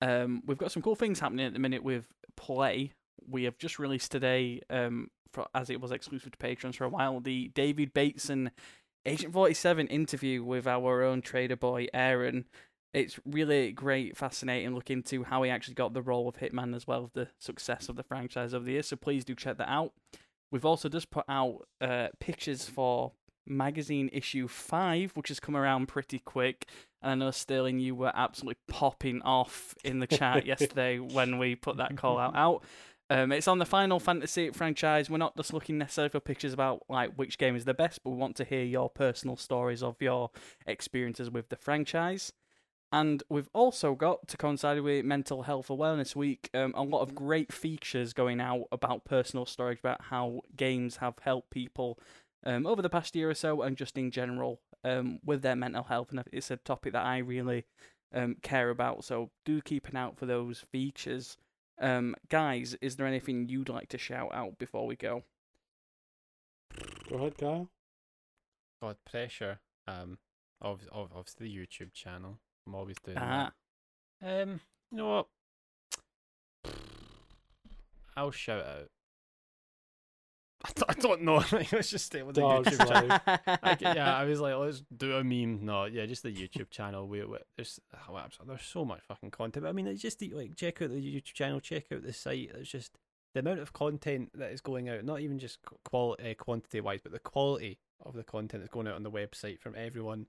Um, we've got some cool things happening at the minute with Play. We have just released today, um, for, as it was exclusive to patrons for a while, the David Bateson Agent 47 interview with our own trader boy, Aaron. It's really great, fascinating look into how he actually got the role of Hitman as well as the success of the franchise over the years. So please do check that out. We've also just put out uh, pictures for magazine issue 5, which has come around pretty quick. And I know, Sterling, you were absolutely popping off in the chat yesterday when we put that call out. out. Um, it's on the Final Fantasy franchise. We're not just looking necessarily for pictures about like which game is the best, but we want to hear your personal stories of your experiences with the franchise. And we've also got, to coincide with Mental Health Awareness Week, um, a lot of great features going out about personal stories, about how games have helped people um, over the past year or so, and just in general um, with their mental health. And it's a topic that I really um, care about. So do keep an eye out for those features. Um, guys, is there anything you'd like to shout out before we go? Go ahead, Kyle. God pressure. Um, of of obviously the YouTube channel. I'm always doing Ah, that. Um, you know what? I'll shout out. I don't, I don't know. let's just stay with the Dog's YouTube channel. I g- yeah, I was like, let's do a meme. No, yeah, just the YouTube channel. We, we there's oh, I'm sorry, there's so much fucking content. But I mean, it's just the- like check out the YouTube channel, check out the site. It's just the amount of content that is going out. Not even just quality, uh, quantity wise, but the quality of the content that's going out on the website from everyone,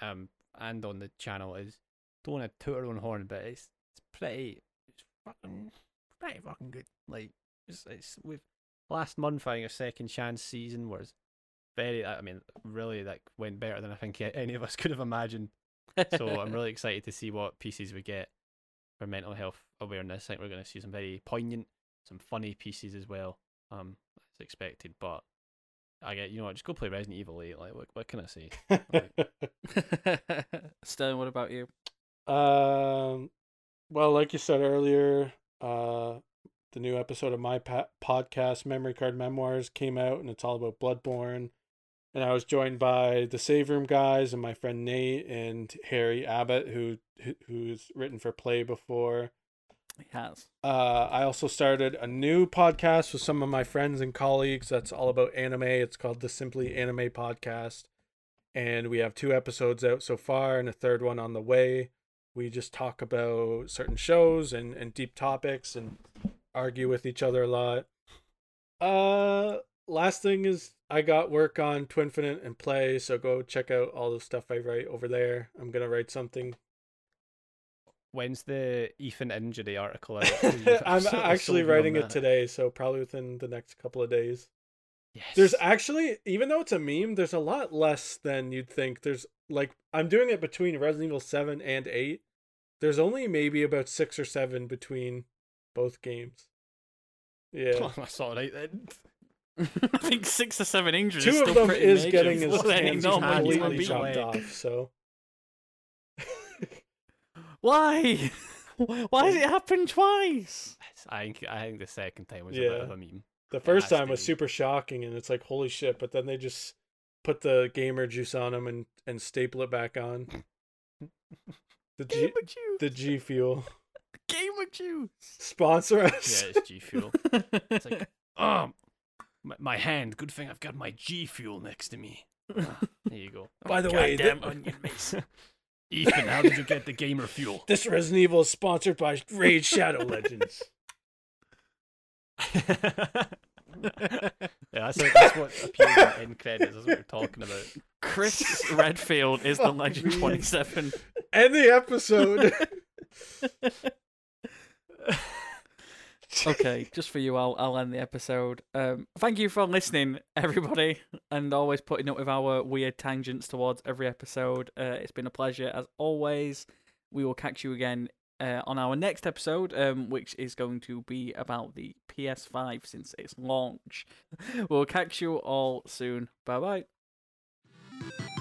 um, and on the channel is. Don't want to toot our own horn, but it's it's pretty, it's fucking, pretty fucking good. Like it's it's with last month having a second chance season was very I mean really like went better than I think any of us could have imagined. So I'm really excited to see what pieces we get for mental health awareness. I think we're going to see some very poignant, some funny pieces as well. Um, as expected, but I get you know what, just go play Resident Evil 8. Like what what can I say? Sterling, what about you? um, well, like you said earlier, uh, the new episode of my pa- podcast, Memory Card Memoirs, came out, and it's all about Bloodborne. And I was joined by the Save Room guys and my friend Nate and Harry Abbott, who who- who's written for Play before. He has. Uh, I also started a new podcast with some of my friends and colleagues that's all about anime. It's called the Simply Anime Podcast. And we have two episodes out so far and a third one on the way. We just talk about certain shows and, and deep topics and argue with each other a lot. Uh, last thing is I got work on Twinfinite and Play, so go check out all the stuff I write over there. I'm gonna write something When's the Ethan injury article out? I'm actually sold me on writing it today, so probably within the next couple of days. Yes. There's actually, even though it's a meme, there's a lot less than you'd think. There's like I'm doing it between Resident Evil Seven and Eight. There's only maybe about six or seven between both games. Yeah. That's all right then. I think six or seven injuries. Two is of them is major getting his for any hands normal hands human completely chopped off. So Why? Why has it happened twice? I think I think the second time was a bit of a meme. the first time was super shocking, and it's like holy shit. But then they just put the gamer juice on him and and staple it back on. The G Gamer juice. the G Fuel Gamer juice. sponsor us. Yeah, us. it's G Fuel. It's like, um, my, my hand. Good thing I've got my G Fuel next to me. Ah, there you go. By the way, Goddamn th- onion mace. Ethan, how did you get the gamer fuel? this Resident Evil is sponsored by Raid Shadow Legends. yeah, that's, what- that's what appears in end credits. That's what we're talking about. Chris Redfield is the Legend me. 27. End the episode. okay, just for you, I'll I'll end the episode. Um, thank you for listening, everybody, and always putting up with our weird tangents towards every episode. Uh, it's been a pleasure as always. We will catch you again uh, on our next episode, um, which is going to be about the PS5 since its launch. we'll catch you all soon. Bye bye.